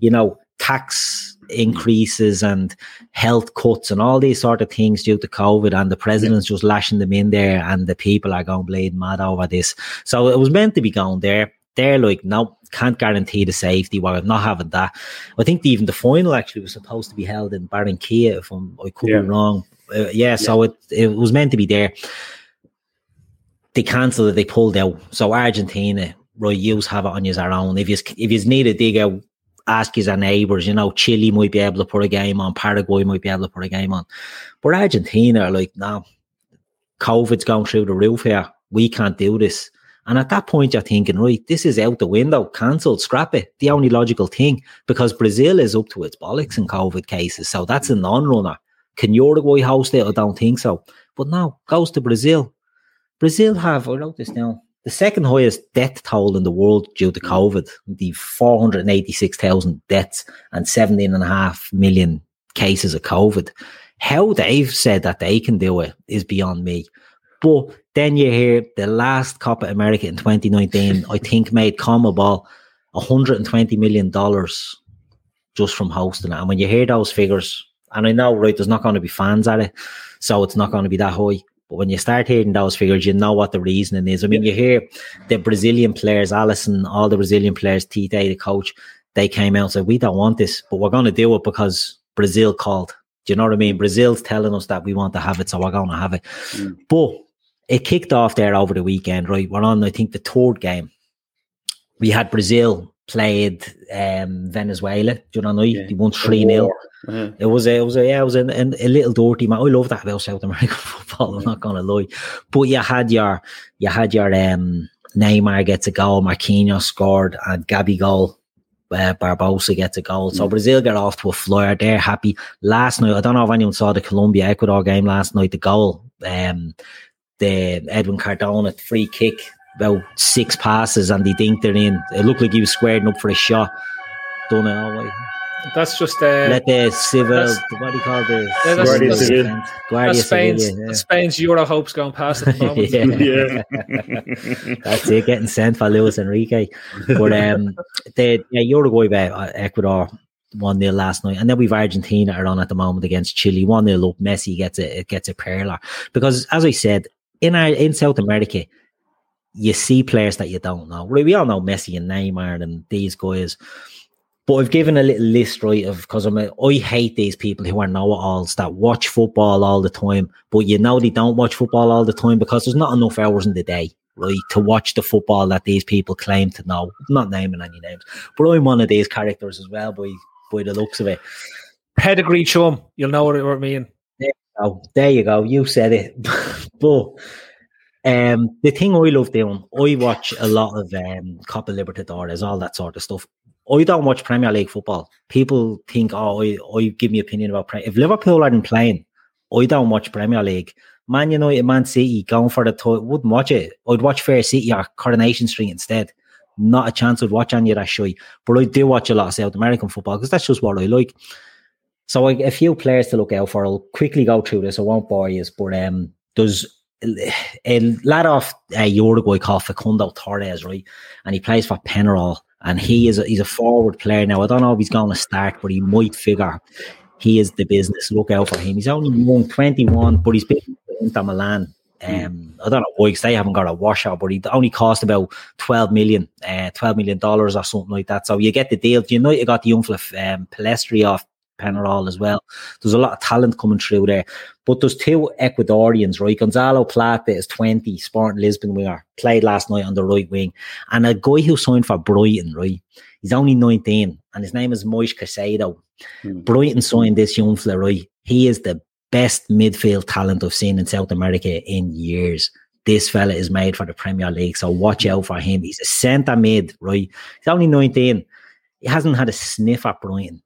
you know, tax increases and health cuts and all these sort of things due to COVID, and the president's yeah. just lashing them in there, and the people are going bleeding mad over this. So it was meant to be going there. They're like, no, can't guarantee the safety. We're not having that. I think the, even the final actually was supposed to be held in Barranquilla, if I'm, I could yeah. be wrong. Uh, yeah, yeah, so it it was meant to be there. They cancelled it. They pulled out. So Argentina, right? You have it on your own. If you if you need to dig out ask his neighbours, you know, Chile might be able to put a game on, Paraguay might be able to put a game on. But Argentina are like, no, COVID's going through the roof here. We can't do this. And at that point, you're thinking, right, this is out the window, cancelled, scrap it. The only logical thing, because Brazil is up to its bollocks in COVID cases. So that's a non runner. Can Uruguay host it? I don't think so. But now goes to Brazil. Brazil have, I wrote this down, the second highest death toll in the world due to COVID, the 486,000 deaths and 17.5 million cases of COVID. How they've said that they can do it is beyond me. But then you hear the last Copa America in 2019, I think made CONMEBOL $120 million just from hosting it. And when you hear those figures, and I know, right, there's not going to be fans at it, so it's not going to be that high. But when you start hearing those figures, you know what the reasoning is. I mean, you hear the Brazilian players, Alisson, all the Brazilian players, Tite, the coach, they came out and said, We don't want this, but we're going to do it because Brazil called. Do you know what I mean? Brazil's telling us that we want to have it, so we're going to have it. Mm. But it kicked off there over the weekend, right? We're on, I think, the third game. We had Brazil played um, Venezuela. Do you know? Yeah. They won three 0 uh-huh. It was a, it was a, yeah, it was a, a, little dirty man. I love that about South American football. I'm not gonna lie, but you had your you had your um, Neymar gets a goal, Marquinhos scored, and Gabigol. Uh, Barbosa gets a goal. So mm. Brazil get off to a flyer. They're happy. Last night, I don't know if anyone saw the Colombia Ecuador game last night. The goal, um, the Edwin Cardona free kick about six passes and he dinked it in. It looked like he was squaring up for a shot. Done it all way. That's just uh, let the civil. What do you call the yeah, that's, Guardia that's, Civil? Guardia Spain's, Civil, yeah. Spain's Euro hopes going past at the moment. yeah. that's it. Getting sent for Luis Enrique, but um, the yeah, Uruguay, uh, Ecuador. 1 0 last night. And then we've Argentina are on at the moment against Chile. 1 0 up. Messi gets a gets a perler. Because as I said, in our in South America, you see players that you don't know. We all know Messi and Neymar and these guys. But I've given a little list, right, of because I'm a, I hate these people who are know-it-alls that watch football all the time, but you know they don't watch football all the time because there's not enough hours in the day, right, to watch the football that these people claim to know. I'm not naming any names, but I'm one of these characters as well, by by the looks of it. Pedigree chum, you'll know what I mean. There you go. There you go. You said it. but um, the thing I love doing, I watch a lot of um, Copa Libertadores, all that sort of stuff. I don't watch Premier League football. People think, oh, I, I give me opinion about Premier. If Liverpool aren't playing, I don't watch Premier League. Man United, Man City, going for the toy, wouldn't watch it. I'd watch Fair City or Coronation Street instead. Not a chance I'd watch any of that show. But I do watch a lot of South American football because that's just what I like. So I, a few players to look out for. I'll quickly go through this. I won't bore you, but um, there's a lad off uh, Uruguay called Facundo Torres, right? And he plays for Penarol, and he is a, he's a forward player now. I don't know if he's going to start, but he might figure he is the business. Look out for him. He's only young, 21, but he's been Inter Milan. Um, I don't know why because they haven't got a washout, but he only cost about 12 million, uh, 12 million dollars or something like that. So you get the deal. Do You know, you got the young fella, um, Pellistri off Penarol as well. There's a lot of talent coming through there. But there's two Ecuadorians, right? Gonzalo Plata is 20, Sporting Lisbon winger, played last night on the right wing. And a guy who signed for Brighton, right? He's only 19 and his name is Moise Caicedo. Hmm. Brighton signed this young fella, right? He is the best midfield talent I've seen in South America in years. This fella is made for the Premier League, so watch out for him. He's a centre mid, right? He's only 19. He hasn't had a sniff at Brighton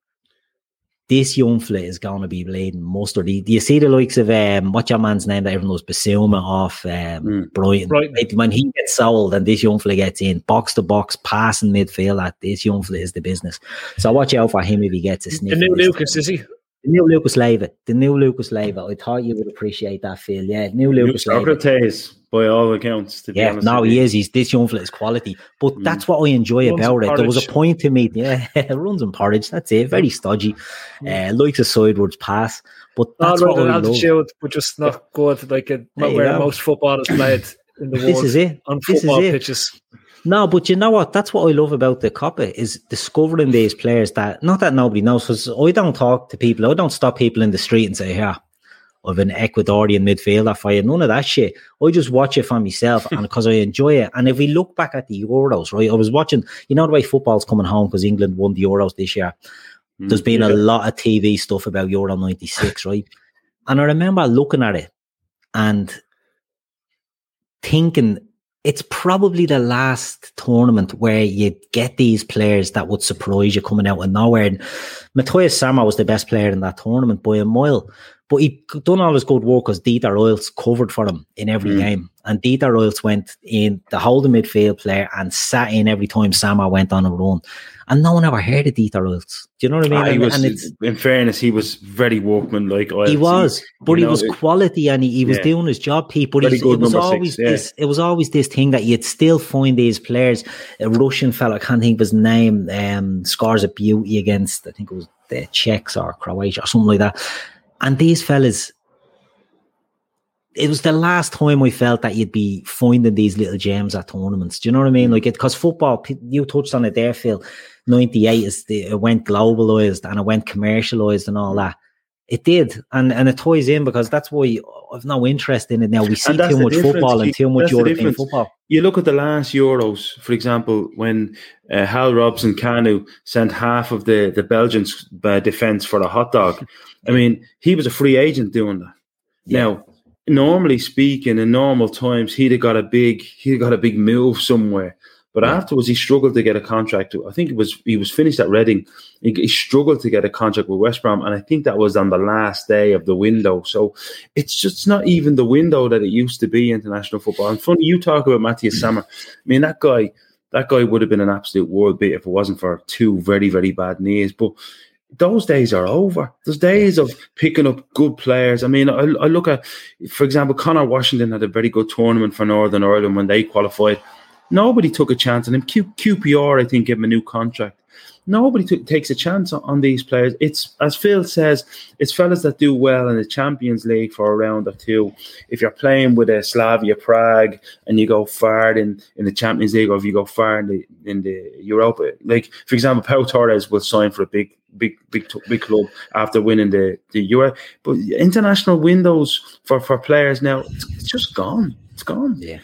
this young fella is going to be bleeding mustard. Do you see the likes of um, what's your man's name that everyone knows, Bissouma off um, mm. Brighton? Brighton. When he gets sold and this young fella gets in, box to box, passing midfield, at this young fella is the business. So watch out for him if he gets a sniff. The new Lucas, is he? The new Lucas Leiva. The new Lucas Leiva. I thought you would appreciate that, Phil. Yeah, new Lucas New Socrates, by all accounts. To yeah, no, he is. He's this young fella is quality. But mm. that's what I enjoy runs about it. There was a point to me. Yeah, runs and porridge. That's it. Very stodgy. Uh, likes a sidewards pass. But that's what I altitude, but just not good. Like a, where most footballers played in the world. This is it. On football pitches. No, but you know what? That's what I love about the Copa is discovering these players that not that nobody knows. Because I don't talk to people, I don't stop people in the street and say, "Yeah, of an Ecuadorian midfielder for you." None of that shit. I just watch it for myself and because I enjoy it. And if we look back at the Euros, right? I was watching. You know the way football's coming home because England won the Euros this year. Mm, There's been yeah. a lot of TV stuff about Euro '96, right? And I remember looking at it and thinking it's probably the last tournament where you get these players that would surprise you coming out of nowhere. And Matthias Sammer was the best player in that tournament by a mile. But he done all his good work because Dieter Eilts covered for him in every mm. game. And Dieter Eilts went in the holding midfield player and sat in every time Sammer went on a run. And no one ever heard of Dieter Eilts. Do you know what I mean? Ah, and, was, and in fairness, he was very workman like He was, but he know, was quality and he, he was yeah. doing his job, people. It was always six, yeah. this it was always this thing that you'd still find these players, a Russian fellow, I can't think of his name, um, scars of beauty against I think it was the Czechs or Croatia or something like that and these fellas, it was the last time I felt that you'd be finding these little gems at tournaments. Do you know what I mean? Mm. Like it because football, you touched on it there, Phil. Ninety eight is the, it went globalized and it went commercialized and all mm. that. It did, and and it ties in because that's why I've no interest in it now. We see too much football and too much European football. You look at the last Euros, for example, when uh, Hal Robson Kanu sent half of the the Belgian uh, defense for a hot dog. I mean, he was a free agent doing that. Yeah. Now, normally speaking, in normal times, he'd have got a big he'd got a big move somewhere. But yeah. afterwards, he struggled to get a contract. I think it was he was finished at Reading. He, he, struggled to get a contract with West Brom, and I think that was on the last day of the window. So it's just not even the window that it used to be international football. And funny, you talk about Matthias mm. Sammer. I mean, that guy, that guy would have been an absolute world beat if it wasn't for two very, very bad knees. But those days are over. Those days of picking up good players. I mean, I, I look at, for example, Conor Washington had a very good tournament for Northern Ireland when they qualified Nobody took a chance on him. Q- QPR, I think, gave him a new contract. Nobody t- takes a chance on, these players. It's as Phil says, it's fellas that do well in the Champions League for a round or two. If you're playing with a Slavia Prague and you go far in, in the Champions League, or if you go far in the in the Europa, like for example, Pau Torres will sign for a big big big big club after winning the the Euro. But international windows for for players now, it's, it's just gone. It's gone. Yeah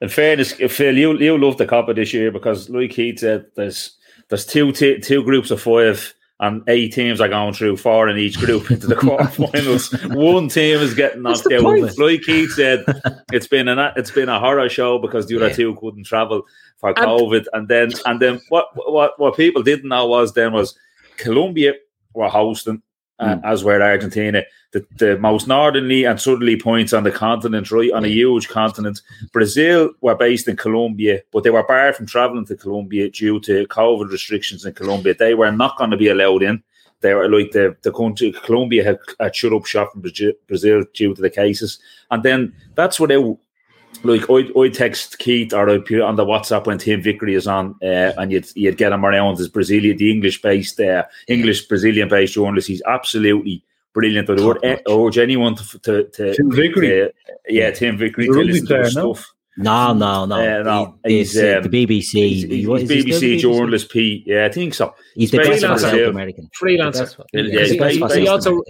in fairness, Phil, you you love the Copa this year because like Keith said, there's there's two t- two groups of five and eight teams are going through four in each group into the quarterfinals. One team is getting knocked out. Point? Like Keith said, it's been an it's been a horror show because the other yeah. two couldn't travel for COVID, and then and then what what what people didn't know was then was Colombia were hosting uh, mm. as were Argentina. The, the most northerly and southerly points on the continent, right on a huge continent. Brazil were based in Colombia, but they were barred from traveling to Colombia due to COVID restrictions in Colombia. They were not going to be allowed in. They were like the, the country, Colombia had, had shut up shop in Brazil due to the cases. And then that's without like I I text Keith or I put on the WhatsApp when Tim Vickery is on, uh, and you'd you'd get him around as Brazilian, the English based, uh, English Brazilian based journalist. He's absolutely brilliant. I would urge anyone to, to, to Tim Vickery, to, yeah, Tim Vickery, to listen to his stuff. No, no, no. Uh, no. He, he's, um, the BBC. He's, he's, he's BBC journalist, Pete. Yeah, I think so. He's, the best South American. Freelancer. Yeah, he, he also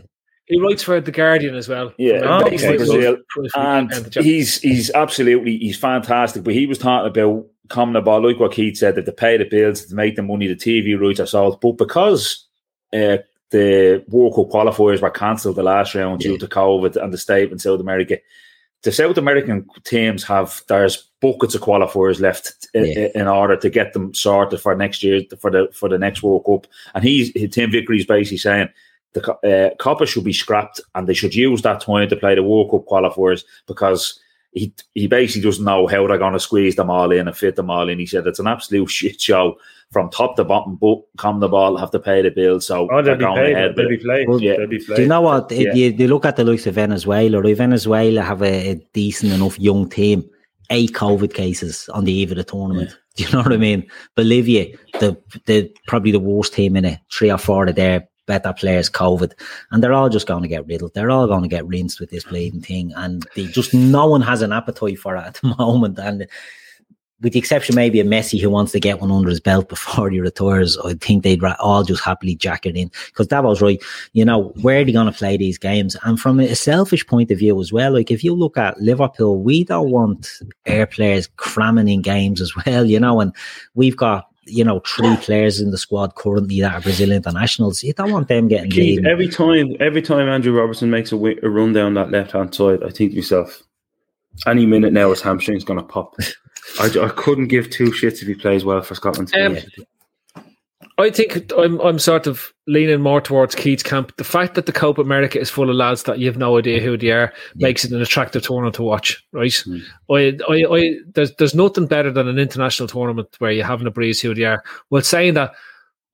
he writes for the Guardian as well. Yeah, oh, okay. Brazil, and he's he's absolutely he's fantastic. But he was talking about coming about like what Keith said that to pay the bills, to make the money, the TV rights are sold. But because uh, the World Cup qualifiers were cancelled the last round yeah. due to COVID and the state in South America, the South American teams have there's buckets of qualifiers left yeah. in, in, order to get them sorted for next year for the for the next World Cup. And he's Tim Vickery's basically saying the uh, Copa should be scrapped and they should use that time to play the World Cup qualifiers because he he basically doesn't know how they're going to squeeze them all in and fit them all in. He said it's an absolute shit show from top to bottom. But come the ball, have to pay the bill. So Oh, they're they'll be going played. ahead. They'll be it. played. Well, Yeah. They'll be played. Do you know what? If Yeah. you, you look at the likes of Venezuela, right? Venezuela have a, a decent enough young team. Eight COVID cases on the eve of the tournament. Do you know what I mean? Bolivia, the the probably the worst team in it. Three or four of their better players COVID, and they're all just going to get riddled. They're all going to get rinsed with this bleeding thing, and they just no one has an appetite for it at the moment. And with the exception maybe of Messi, who wants to get one under his belt before he retires, I think they'd all just happily jack it in because that was right. You know, where are they going to play these games? And from a selfish point of view as well, like if you look at Liverpool, we don't want air players cramming in games as well, you know, and we've got. You know, three players in the squad currently that are Brazilian internationals. You don't want them getting Keith, bleeding. every time, every time Andrew Robertson makes a, run down that left hand side, I think to myself, any minute now his hamstring's going to pop. I, I couldn't give two shits if he plays well for Scotland. to Um, honest with you. I think I'm I'm sort of leaning more towards Keith's camp. The fact that the Copa America is full of lads that you have no idea who they are makes it an attractive tournament to watch, right? I, I, I, there's there's nothing better than an international tournament where you haven't a breeze who they are. Well, saying that,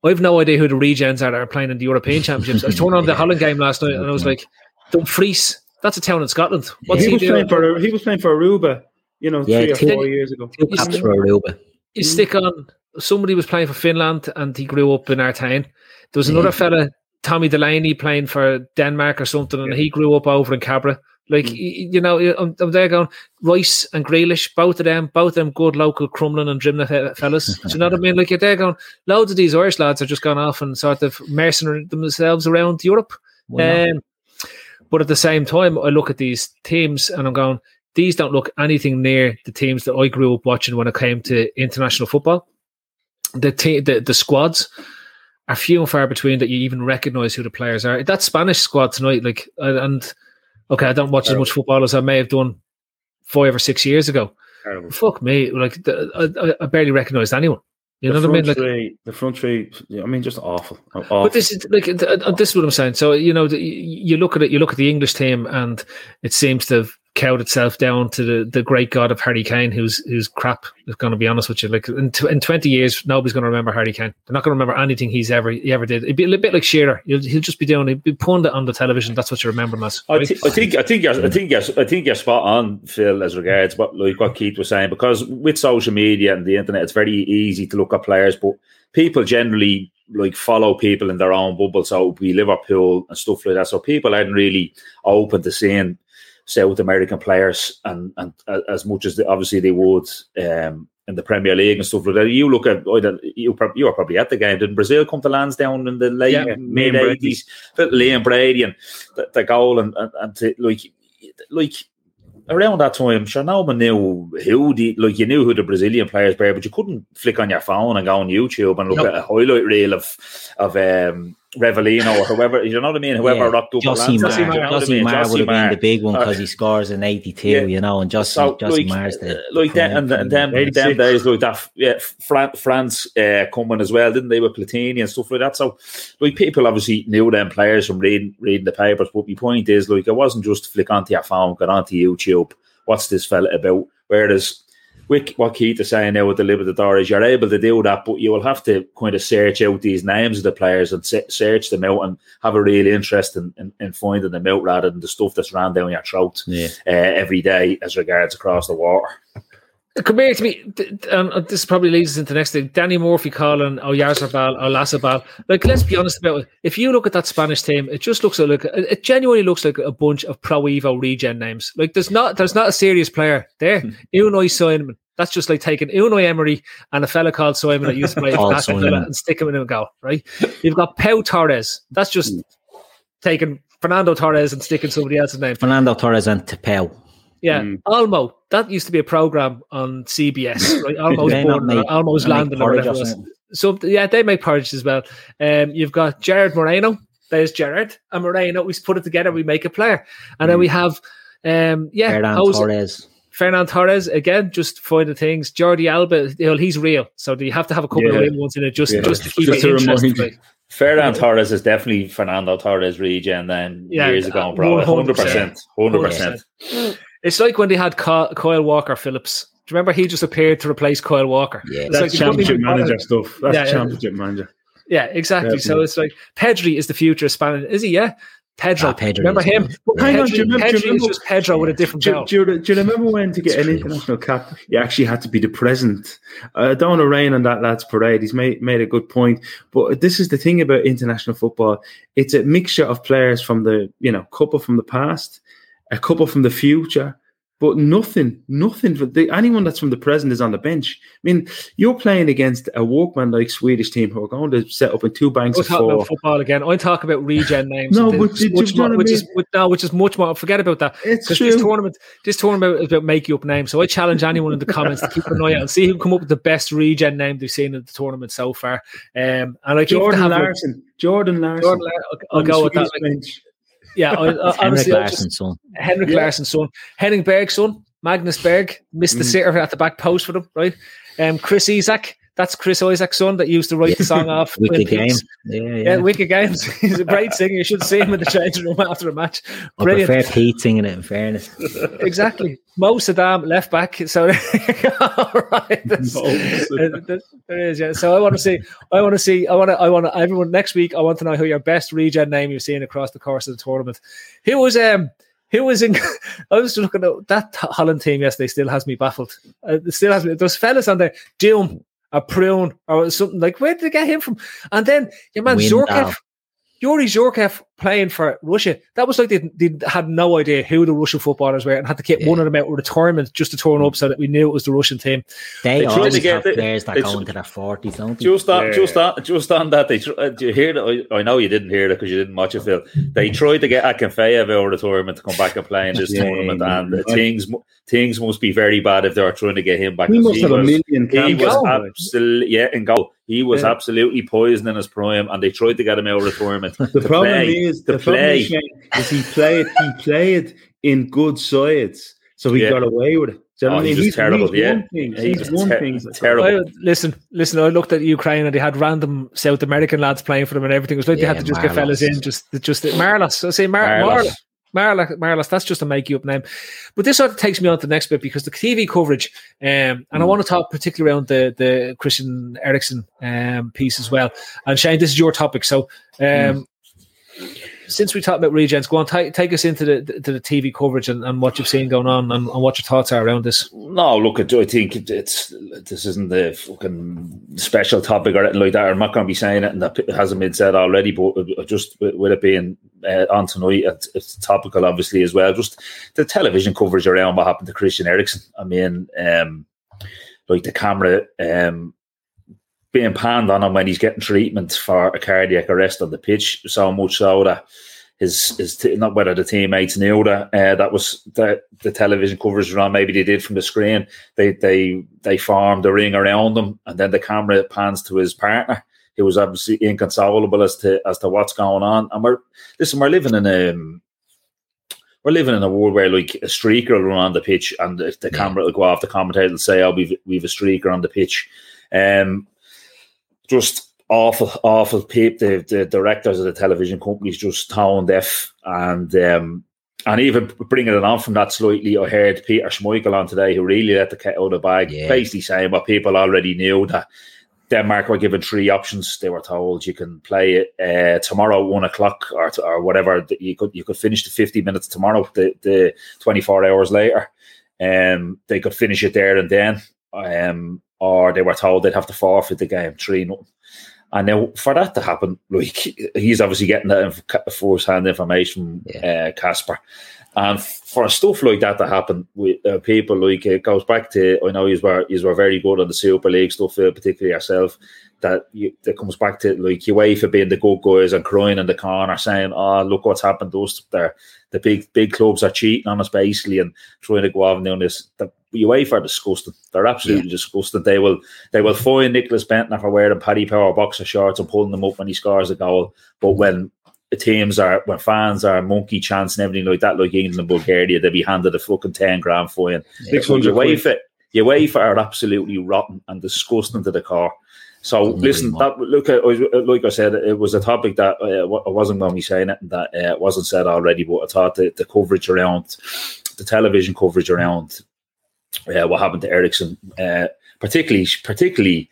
I have no idea who the regens are that are playing in the European Championships. I was turned on the Holland game last night and I was like, Dumfries, that's a town in Scotland. What's he, he, was doing? playing for he was playing for Aruba, you know, Yeah, three or four years ago. Two caps for Aruba. you stick on somebody was playing for Finland and he grew up in our town. There was another fella, Tommy Delaney, playing for Denmark or something, and he grew up over in Cabra. Like y- you know, I'm, I'm there going Rice and Grealish, both of them, both of them good local Crumlin and Drimnagh fellas. Do you know what I mean? Like you're there going, loads of these Irish lads are just gone off and sort of mercenary themselves around Europe. Um, but at the same time, I look at these teams and I'm going, these don't look anything near the teams that I grew up watching when it came to international football. The te- the, the squads are few and far between that you even recognise who the players are. That Spanish squad tonight, like, uh, and okay, I don't watch as much football as I may have done five or six years ago. Terrible. Fuck me, like the, I, I- barely recognised anyone. You know the what I mean? Like, three, the front three. I mean, just awful. awful. but this is like uh, this is what I'm saying. So you know, the, you look at it. You look at the English team, and it seems to have cowed itself down to the, the great god of Harry Kane, who's who's crap. Is going to be honest with you. Like in, t- in 20 years, nobody's going to remember Harry Kane. They're not going to remember anything he's ever he ever did. It'd be a little bit like Shearer. He'll, he'll just be doing. He'll be pundit on the television. That's what you remember him as. I, right? I think I think you're, I think you're, I think you're spot on, Phil, as regards what like what Keith was saying. Because with social media and the internet, it's very easy to look at players, but people generally like follow people in their own bubble. So we Liverpool and stuff like that. So people aren't really open to seeing South American players and and uh, as much as they, obviously they would um, in the Premier League and stuff like that. You look at either you you were probably at the game. Did Brazil come to Lansdowne in the late Yeah, mid eighties? Liam Brady and the, the goal and and, and to, like like around that time, sure, no one knew who the like you knew who the Brazilian players were, but you couldn't flick on your phone and go on YouTube and look No. at a highlight reel of of um, Rivelino or whoever you know what I mean. Whoever Yeah, rocked up. Josie Lansdowne, Mar, you know I mean? Mar would have been the big one Uh, because he scores in '82, yeah. you know, and Josie, So, Josie like, Mar's the, uh, like that, and, and them, them 86. days like that. Yeah, Fran- France uh, coming as well, didn't they? With Platini and stuff like that. So, like people obviously knew them players from reading reading the papers. But my point is, like, it wasn't just flick onto your phone, get onto YouTube. What's this fella about? Whereas what Keith is saying now with the Libertadores, is you're able to do that, but you will have to kind of search out these names of the players and se- search them out and have a real interest in, in, in finding them out rather than the stuff that's ran down your throat Yeah. uh, every day as regards across the water. Come here to me, th- th- and this probably leads us into the next thing. Danny Murphy calling Oyarzabal or Lasabal. Like, let's be honest about it. If you look at that Spanish team, it just looks like it it genuinely looks like a bunch of Pro Evo regen names. Like, there's not there's not a serious player there. Hmm. Unai Simon. That's just like taking Unai Emery and a fella called Simon that used to play for Paul Aston Simon. Villa and stick him in a goal, right? You've got Pau Torres. That's just taking Fernando Torres and sticking somebody else's name. Fernando Torres and Tapel. Yeah, Mm. Almo. That used to be a program on CBS. Right? Almo's born, make- Almo's they make landing or whatever. or it So yeah, they make porridge as well. Um, you've got Jared Moreno. There's Jared and Moreno. We put it together. We make a player, and then we have um, yeah, Ferran Jose- Torres. Fernan Torres again. Just finding things. Jordi Alba. Well, he's real. So do you have to have a couple Yeah. of real ones in it just Yeah. just to keep Just it to remind interesting? you. like. Torres is definitely Fernando Torres regen then Yeah, years ago, uh, bro. 100%. 100%. 100%. It's like when they had Kyle Walker Phillips. Do you remember he just appeared to replace Kyle Walker? Yeah. It's That's like championship manager stuff. That's Yeah, yeah. championship manager. Yeah, exactly. So it's like Pedri is the future of Spanish. Is he? Yeah. Pedro. Ah, Pedri remember him? good. But hang on, do you remember- do you Pedri is just Pedro with a different Do, belt. do, you- do you remember when to get an international cap, you actually had to be the president? Uh, I don't want to rain on that lad's parade. He's made made a good point, but this is the thing about international football. It's a mixture of players from the you know couple from the past, a couple from the future, but nothing, nothing. For the, anyone that's from the present is on the bench. I mean, you're playing against a workman like Swedish team who are going to set up in two banks We're of talking four. about football again. I'm talking about regen names. No, but do much you more, I which is which- no, which is much more. Forget about that. It's Because this tournament, this tournament is about making up names. So I challenge anyone in the comments to keep an eye out and see who come up with the best regen name they've seen in the tournament so far. Um, and I Jordan Larsson. Jordan Larsson. Jordan Larsson. I'll, I'll go with that. Bench. Yeah, I, I, Henrik honestly, I Larsson, son. Henrik Yeah. Larsson's son, Henning Berg's son, Magnus Berg, missed the Mm. sitter at the back post for them, right? Um, Chris Isaac, that's Chris Isaac's son that used to write the song off. Twin Wicked game. Peaks. Yeah, Yeah, yeah. Wicked Games. He's a great singer. You should see him in the changing room after a match. I Brilliant. prefer Pete singing it, in fairness. exactly. Mo Saddam left back. So all right, that's- Mo Saddam. there- there is. Yeah. So I want to see. I want to see. I want to. I want to. Everyone next week. I want to know who your best regen name you've seen across the course of the tournament. Who was um. Who was in? I was looking at that Holland team yesterday. Still has me baffled. Uh, still has me. Those fellas on there, Doom, a Prune, or something like. Where did they get him from? And then your man Windal. Zhirkov, Yuri Zhirkov playing for Russia. That was like they, they had no idea who the Russian footballers were and had to keep one of them out of retirement just to turn up so that we knew it was the Russian team. They, They tried always to get have the- players that they go tr- into their 40s, don't they? Just on, Yeah. just on, just on that. They uh, do you hear that? I, I know you didn't hear it because you didn't watch it, Phil. They tried to get Akinfeev out of the tournament to come back and play in this Yeah, tournament, yeah, and yeah. things things must be very bad if they are trying to get him back. He 'cause must have a million He caps. was Goal. absolutely yeah, in goal. He was Yeah. absolutely poisoned in his prime, and they tried to get him out of the tournament. The to problem play, is to the problem play. is, Shane, is he played he played in good sides, so he Yeah. got away with it. Do you know Oh, what I he mean? was terrible, He's yeah. one thing. He He's was one ter- thing. terrible. I, listen, listen. I looked at Ukraine and they had random South American lads playing for them and everything. It was like they had to just get fellas in, just just Marlos. I say Mar- Marlos. Marlos. Marlos, Marlos, that's just a make you up name. But this sort of takes me on to the next bit because the TV coverage, um, and I want to talk particularly around the the Christian Eriksen um, piece as well. And Shane, this is your topic. So um, since we talked about regens, go on, take, take us into the to the TV coverage and, and what you've seen going on and, and what your thoughts are around this. No, look, I do, I think it- it's this isn't the fucking special topic or anything like that. I'm not going to be saying it, and that hasn't been said already. But just with with it being uh, on tonight, it's, it's topical, obviously as well. Just the television coverage around what happened to Christian Eriksen. I mean, um, like the camera um, being panned on him when he's getting treatment for a cardiac arrest on the pitch, so much so that his his t- not whether the teammates knew that uh, that was the the television coverage was on. Maybe they did from the screen. They they they formed a ring around him, and then the camera pans to his partner. He was obviously inconsolable as to as to what's going on. And we're listen, we're living in a we're living in a world where like a streaker will run on the pitch, and the, the camera will go off. The commentator will say, "Oh, we've we've a streaker on the pitch." Um, just awful, awful people. The, the directors of the television companies just tone deaf, and um, and even bringing it on from that slightly, I heard Peter Schmeichel on today, who really let the cat out of the bag, Yeah. basically saying what people already knew that. Denmark were given three options. They were told you can play it uh, tomorrow one o'clock or or whatever. You could you could finish the fifty minutes tomorrow. The the twenty four hours later, um, they could finish it there and then. Um, or they were told they'd have to forfeit the game three. nothing. And now for that to happen, like he's obviously getting that first-hand information, uh, Kasper. And for stuff like that to happen with uh, people, like it goes back to I know you were you were very good on the Super League stuff, uh, particularly yourself. That you, that comes back to like for being the good guys and crying in the corner, saying, "Oh, look what's happened to us." There, the big big clubs are cheating on us basically and trying to go out and doing this. The UEFA are disgusting. They're absolutely disgusting. They will they will fine Nicklas Bendtner for wearing Paddy Power boxer shorts and pulling them up when he scores a goal. But when teams are when fans are monkey chants and everything like that, like England and Bulgaria, they'll be handed a fucking ten grand fine. 600 UEFA, UEFA are absolutely rotten and disgusting to the core. So listen, that look, at, like I said, it was a topic that uh, I wasn't going to be saying it that uh, wasn't said already, but I thought the, the coverage around the television coverage around uh, what happened to Eriksen, uh, particularly particularly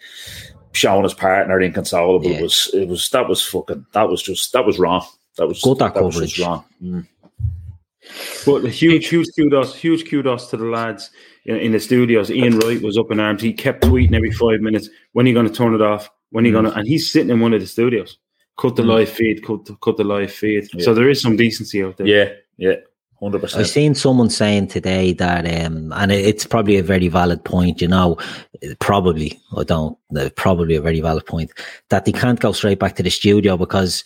showing his partner inconsolable yeah. was it was that was fucking that was just that was wrong. That was good that, that coverage wrong. Mm. But huge, huge kudos, huge kudos to the lads in, in, the studios. Ian Wright was up in arms. He kept tweeting every five minutes. When are you going to turn it off? When are you mm. going to? And he's sitting in one of the studios. Cut the mm. live feed. Cut the, cut the live feed. Yeah. So there is some decency out there. Yeah, yeah. 100%. I've seen someone saying today that, um, and it's probably a very valid point, you know, probably, I don't, probably a very valid point, that they can't go straight back to the studio because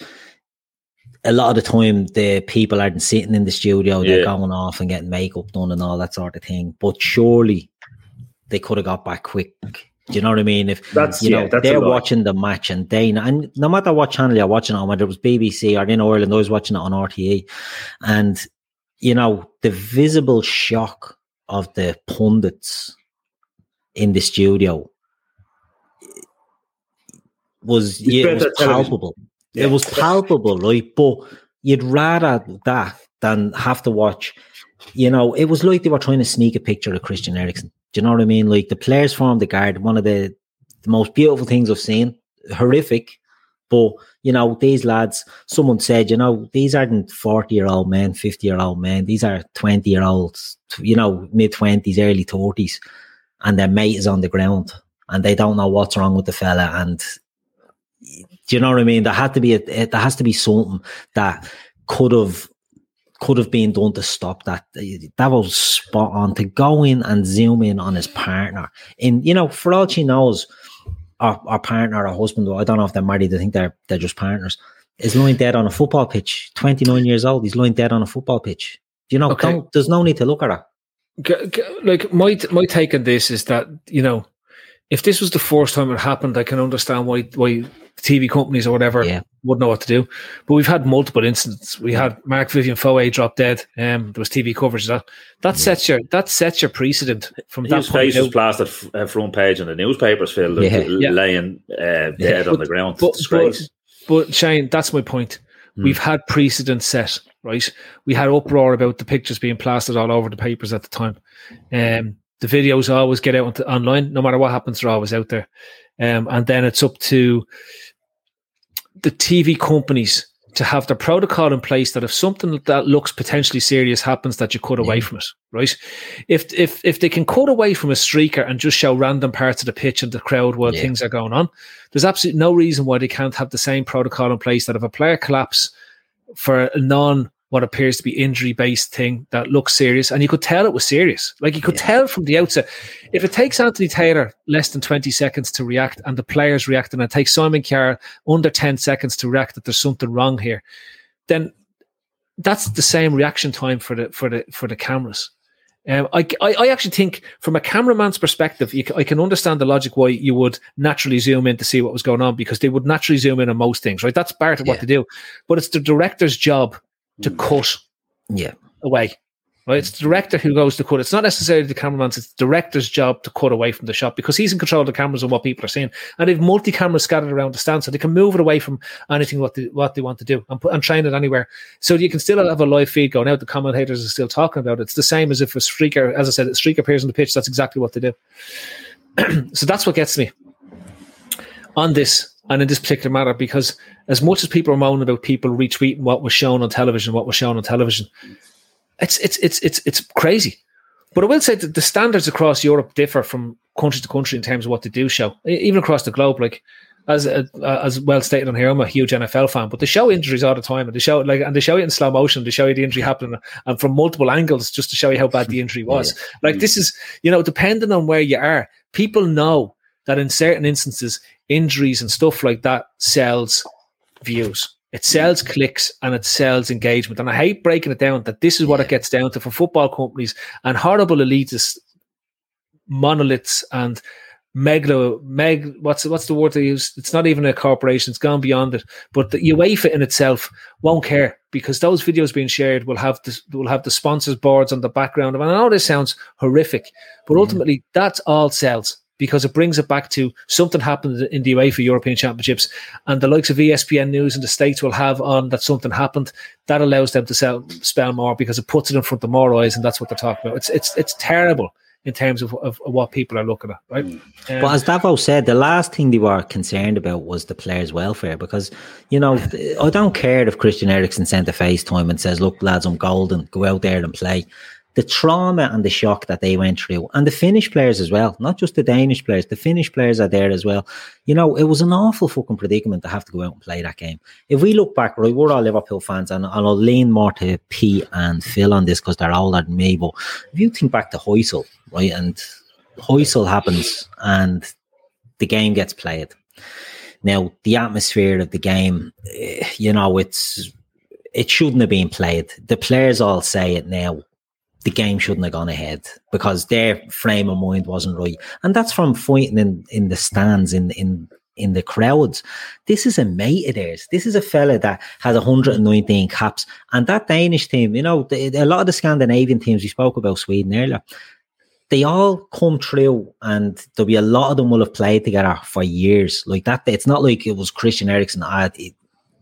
a lot of the time the people aren't sitting in the studio, they're yeah. going off and getting makeup done and all that sort of thing. But surely they could have got back quick. Do you know what I mean? If that's you know yeah, they're watching the match and they and no matter what channel you're watching on, whether it was BBC or in Ireland, I was watching it on RTE, and you know, the visible shock of the pundits in the studio was yeah, it was palpable. Yeah. It was palpable, right? But you'd rather that than have to watch. You know, it was like they were trying to sneak a picture of Christian Eriksen. Do you know what I mean? Like the players formed the guard, one of the, the most beautiful things I've seen. Horrific, but you know, these lads, someone said, you know, these aren't 40 year old men, 50 year old men. These are 20 year olds, you know, mid 20s, early 30s. And their mate is on the ground and they don't know what's wrong with the fella. And do you know what I mean? There had to be a, there has to be something that could have could have been done to stop that. That was spot on to go in and zoom in on his partner. And you know, for all she knows, our, our partner, our husband, I don't know if they're married, I think they're they're just partners, is lying dead on a football pitch. 29 years old, he's lying dead on a football pitch. You know, okay. there's no need to look at it. Like my my take on this is that you know, if this was the first time it happened, I can understand why why TV companies or whatever yeah. Wouldn't know what to do. But we've had multiple incidents. We had Marc Vivien Foé drop dead. Um, there was TV coverage of that. That sets your that sets your precedent from His that face was plastered uh, front page in the newspapers, Phil, yeah. yeah. laying uh, dead yeah. on the ground. But, but, but, Shane, that's my point. Hmm. We've had precedent set, right? We had uproar about the pictures being plastered all over the papers at the time. Um, the videos always get out online, no matter what happens, they're always out there. Um, and then it's up to the TV companies to have the protocol in place that if something that looks potentially serious happens, that you cut away from it, right? If if if they can cut away from a streaker and just show random parts of the pitch and the crowd while yeah. things are going on, there's absolutely no reason why they can't have the same protocol in place that if a player collapse for a non what appears to be injury based thing that looks serious, and you could tell it was serious. Like you could yeah. tell from the outset. If it takes Anthony Taylor less than twenty seconds to react, and the players react, and it takes Simon Kjaer under ten seconds to react that there's something wrong here, then that's the same reaction time for the for the for the cameras. Um, I, I, I actually think from a cameraman's perspective, you, I can understand the logic why you would naturally zoom in to see what was going on because they would naturally zoom in on most things, right? That's part of yeah. what they do. But it's the director's job to mm. cut yeah. away. Right? It's the director who goes to cut. It's not necessarily the cameraman's, it's the director's job to cut away from the shot because he's in control of the cameras and what people are seeing. And they've multi cameras scattered around the stand so they can move it away from anything what they, what they want to do and, put, and train it anywhere. So you can still have a live feed going out. The commentators are still talking about it. It's the same as if a streaker, as I said, a streaker appears on the pitch. That's exactly what they do. so that's what gets me on this and in this particular matter because as much as people are moaning about people retweeting what was shown on television, what was shown on television, it's it's it's it's it's crazy. But I will say that the standards across Europe differ from country to country in terms of what they do show, even across the globe. Like as uh, as well stated on here, I'm a huge NFL fan, but they show injuries all the time, and they show like and they show it in slow motion. They show you the injury happening and from multiple angles just to show you how bad the injury was. Yeah. Like this is you know depending on where you are, people know that in certain instances injuries and stuff like that sells views. It sells clicks and it sells engagement. And I hate breaking it down that this is what it gets down to for football companies and horrible elitist monoliths and megalo meg what's what's the word they use? It's not even a corporation. It's gone beyond it. But the UEFA in itself won't care because those videos being shared will have the will have the sponsors boards on the background. And I know this sounds horrific but ultimately mm. that's all sells because it brings it back to something happened in the UEFA European Championships, and the likes of ESPN News in the States will have on that something happened. That allows them to sell, spell more because it puts it in front of more eyes, and that's what they're talking about. It's it's it's terrible in terms of, of, of what people are looking at, right? Um, but as Davo said, the last thing they were concerned about was the players' welfare because, you know, I don't care if Christian Eriksen sent a FaceTime and says, look, lads, I'm golden, go out there and play the trauma and the shock that they went through, and the Finnish players as well, not just the Danish players, the Finnish players are there as well. You know, it was an awful fucking predicament to have to go out and play that game. If we look back, right, we're all Liverpool fans, and, and I'll lean more to P and Phil on this because they're older than me. But if you think back to Heysel, right, and Heysel happens, and the game gets played. Now, the atmosphere of the game, eh, you know, it's it shouldn't have been played. The players all say it now the game shouldn't have gone ahead because their frame of mind wasn't right. And that's from fighting in, in the stands, in, in, in the crowds. This is a mate of theirs. This is a fella that has 119 caps. And that Danish team, you know, the, a lot of the Scandinavian teams, we spoke about Sweden earlier, they all come through and there'll be a lot of them will have played together for years. Like that, it's not like it was Christian Eriksen. Ah,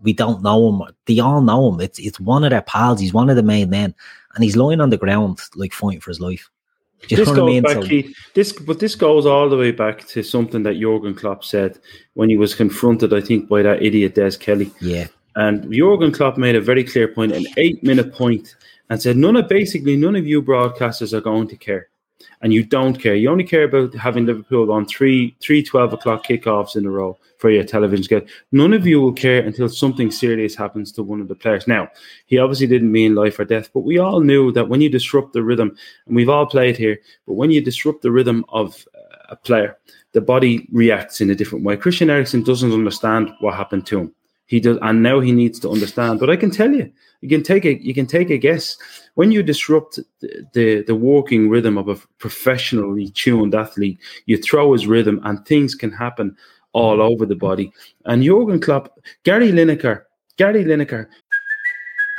we don't know him. They all know him. It's it's one of their pals. He's one of the main men and he's lying on the ground like fighting for his life. Do you this know what I mean? Back, so, he, this, but this goes all the way back to something that Jurgen Klopp said when he was confronted, I think, by that idiot Des Kelly. Yeah. And Jurgen Klopp made a very clear point, an eight-minute point, and said, "None of basically none of you broadcasters are going to care, and you don't care. You only care about having Liverpool on three three 12 o'clock kickoffs in a row." for your television schedule. None of you will care until something serious happens to one of the players. Now, he obviously didn't mean life or death, but we all knew that when you disrupt the rhythm, and we've all played here, but when you disrupt the rhythm of uh, a player, the body reacts in a different way. Christian Eriksen doesn't understand what happened to him. He does, and now he needs to understand. But I can tell you, you can take a you can take a guess when you disrupt the, the, the working rhythm of a professionally tuned athlete. You throw his rhythm, and things can happen all over the body. And Jurgen Klopp, Gary Lineker, Gary Lineker.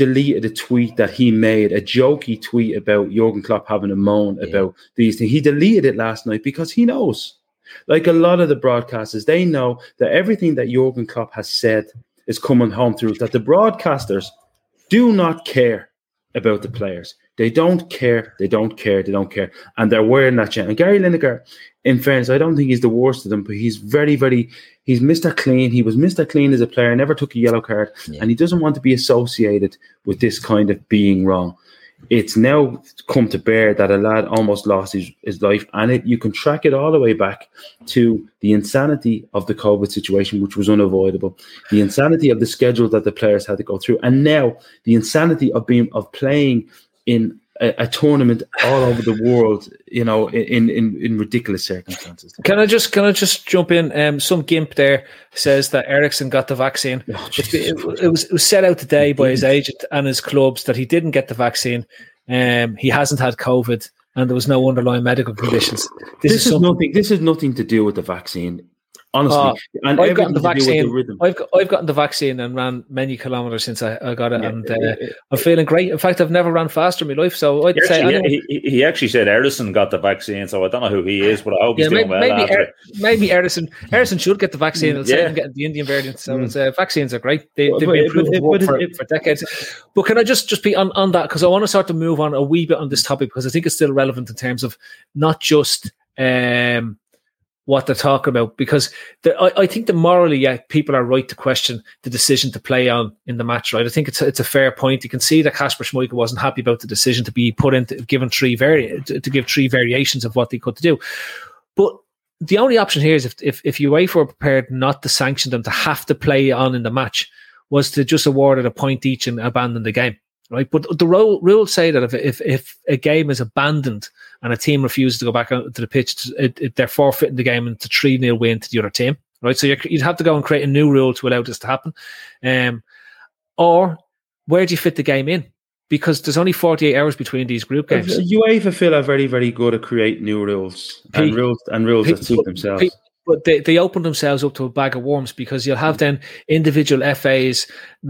Deleted a tweet that he made, a jokey tweet about Jurgen Klopp having a moan yeah. about these things. He deleted it last night because he knows, like a lot of the broadcasters, they know that everything that Jurgen Klopp has said is coming home through. That the broadcasters do not care about the players. They don't care. They don't care. They don't care. And they're wearing that shit. And Gary Lineker, in fairness, I don't think he's the worst of them, but he's very, very, he's Mr. Clean. He was Mr. Clean as a player, never took a yellow card. Yeah. And he doesn't want to be associated with this kind of being wrong it's now come to bear that a lad almost lost his, his life and it you can track it all the way back to the insanity of the covid situation which was unavoidable the insanity of the schedule that the players had to go through and now the insanity of being of playing in a, a, tournament all over the world, you know, in, in, in ridiculous circumstances. Can I just can I just jump in? Um, some gimp there says that Eriksen got the vaccine. Oh, it, it, it, was it was set out today by his agent and his clubs that he didn't get the vaccine. Um, he hasn't had COVID, and there was no underlying medical conditions. This, this is, is nothing. This has nothing to do with the vaccine. Honestly, uh, and I've gotten the vaccine. I've got, I've gotten the vaccine and ran many kilometers since I, I got it, yeah, and uh, I'm feeling great. In fact, I've never ran faster in my life. So I'd he say actually, he, he, actually said Ederson got the vaccine, so I don't know who he is, but I hope yeah, he's maybe, doing well. Maybe, er, maybe should get the vaccine. Yeah. getting the Indian variant. So mm. uh, vaccines are great. They, have been proven for, for, decades. But can I just just be on on that because I want to start to move on a wee bit on this topic because I think it's still relevant in terms of not just. Um, what they're talking about because I, I, think the morally, yeah, people are right to question the decision to play on in the match, right? I think it's a, it's a fair point. You can see that Kasper Schmeichel wasn't happy about the decision to be put into given three vari- to, to give three variations of what they could do, but the only option here is if if if UEFA were prepared not to sanction them to have to play on in the match, was to just award it a point each and abandon the game. Right? But the rules say that if, if if a game is abandoned and a team refuses to go back out to the pitch, it, it, they're forfeiting the game a three 0 win to the other team, right? So you'd have to go and create a new rule to allow this to happen, um, or where do you fit the game in? Because there's only 48 hours between these group games. UEFA feel are very, very good at creating new rules and rules and rules that suit themselves. Pete- but they, they open themselves up to a bag of worms because you'll have then individual FAs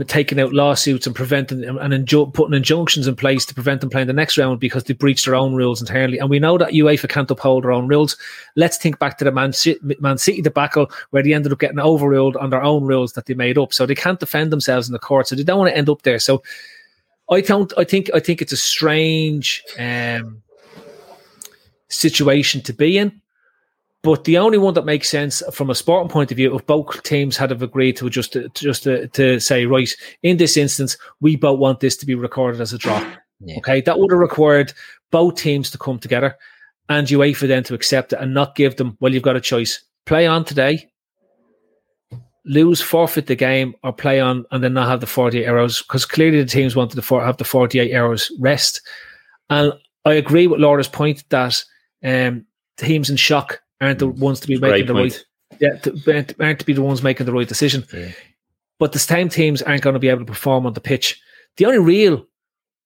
taking out lawsuits and preventing and putting injunctions in place to prevent them playing the next round because they breached their own rules entirely. And we know that UEFA can't uphold their own rules. Let's think back to the Man City, Man City debacle where they ended up getting overruled on their own rules that they made up. So they can't defend themselves in the court. So they don't want to end up there. So I don't. I think. I think it's a strange um, situation to be in. But the only one that makes sense from a sporting point of view, if both teams had have agreed to just to, just to, to say, right, in this instance, we both want this to be recorded as a draw. Okay, that would have required both teams to come together and you wait for them to accept it and not give them, well, you've got a choice. Play on today, lose, forfeit the game, or play on and then not have the 48 hours because clearly the teams wanted to for, have the 48 hours rest. And I agree with Laura's point that um, teams in shock aren't the ones to be It's a great making the point. right yeah, to, aren't- aren't to be the ones making the right decision. But the same teams aren't going to be able to perform on the pitch. The only real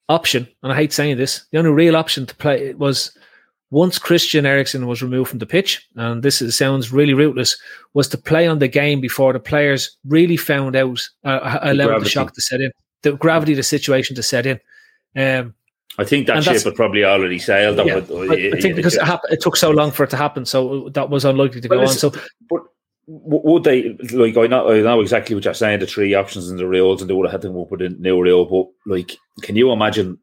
option, and I hate saying this, the only real option to play was once Christian Eriksen was removed from the pitch, and this is, sounds really rootless, was to play on the game before the players really found out, uh, allowed the gravity. shock to set in, the gravity of the situation to set in. Um, I think that And ship had probably already sailed. yeah, would- I, I think because it, hap- it took so long for it to happen, so that was unlikely to go on. So w- would they like? I know, I know exactly what you're saying. The three options in the rules, and they would have had to come up with a new rule. But like, can you imagine?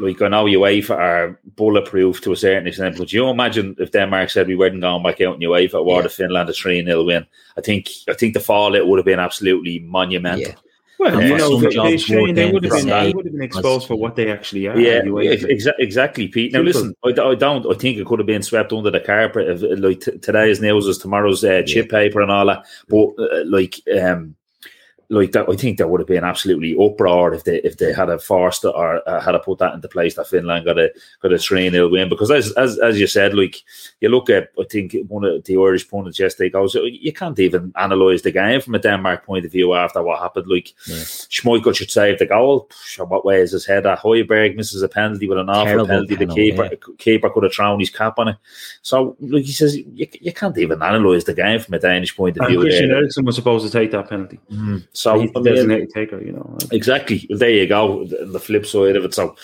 Like, I know UEFA are bulletproof to a certain extent, but you imagine if Denmark said we weren't going back out in UEFA, awarded Finland a three 0 win. I think I think the fallout would have been absolutely monumental. Well, you know, they, they, Shane, they would have been, they would have been exposed for what they actually are. Yeah, exa- exactly, Pete. Now, listen, I, I don't. I think it could have been swept under the carpet. If, like t- today's news is tomorrow's uh, chip paper and all that. But uh, like, um, like that, I think there would have been absolutely uproar if they if they had a forced or uh, had to put that into place that Finland got a got a three 0 win. Because as as as you said, like you look at, I think one of the Irish pundits yesterday goes, you can't even analyse the game from a Denmark point of view after what happened. Like Schmeichel should save the goal. Sure, what way is his head at? Højbjerg misses a penalty with an awful Terrible penalty. The penalty, keeper keeper could have thrown his cap on it. So, like he says, you, you can't even analyse the game from a Danish point of And view. Christian there. Eriksen was supposed to take that penalty. So, he's I the mean- designated taker, you know. Exactly. There you go. The the flip side of it. So,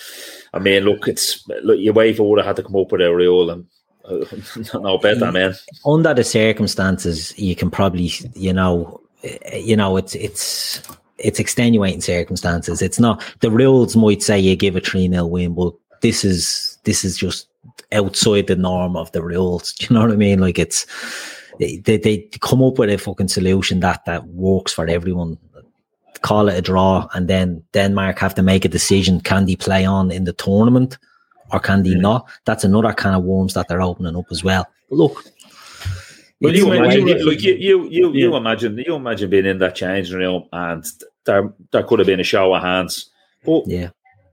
I mean, look, it's look, your UEFA would have had to come up with a rule, and uh, no better, man. under the circumstances, you can probably, you know, eh, you know, it's it's it's extenuating circumstances. It's not the rules might say you give a three 0 win, but this is this is just outside the norm of the rules. Do you know what I mean? Like it's they they come up with a fucking solution that that works for everyone. Call it a draw, and then Denmark have to make a decision: can they play on in the tournament, or can they mm-hmm. not? That's another kind of worms that they're opening up as well. But look, Well, you imagine, way- like you, you, you, you imagine, you imagine being in that changing room, and there, there could have been a show of hands. But yeah,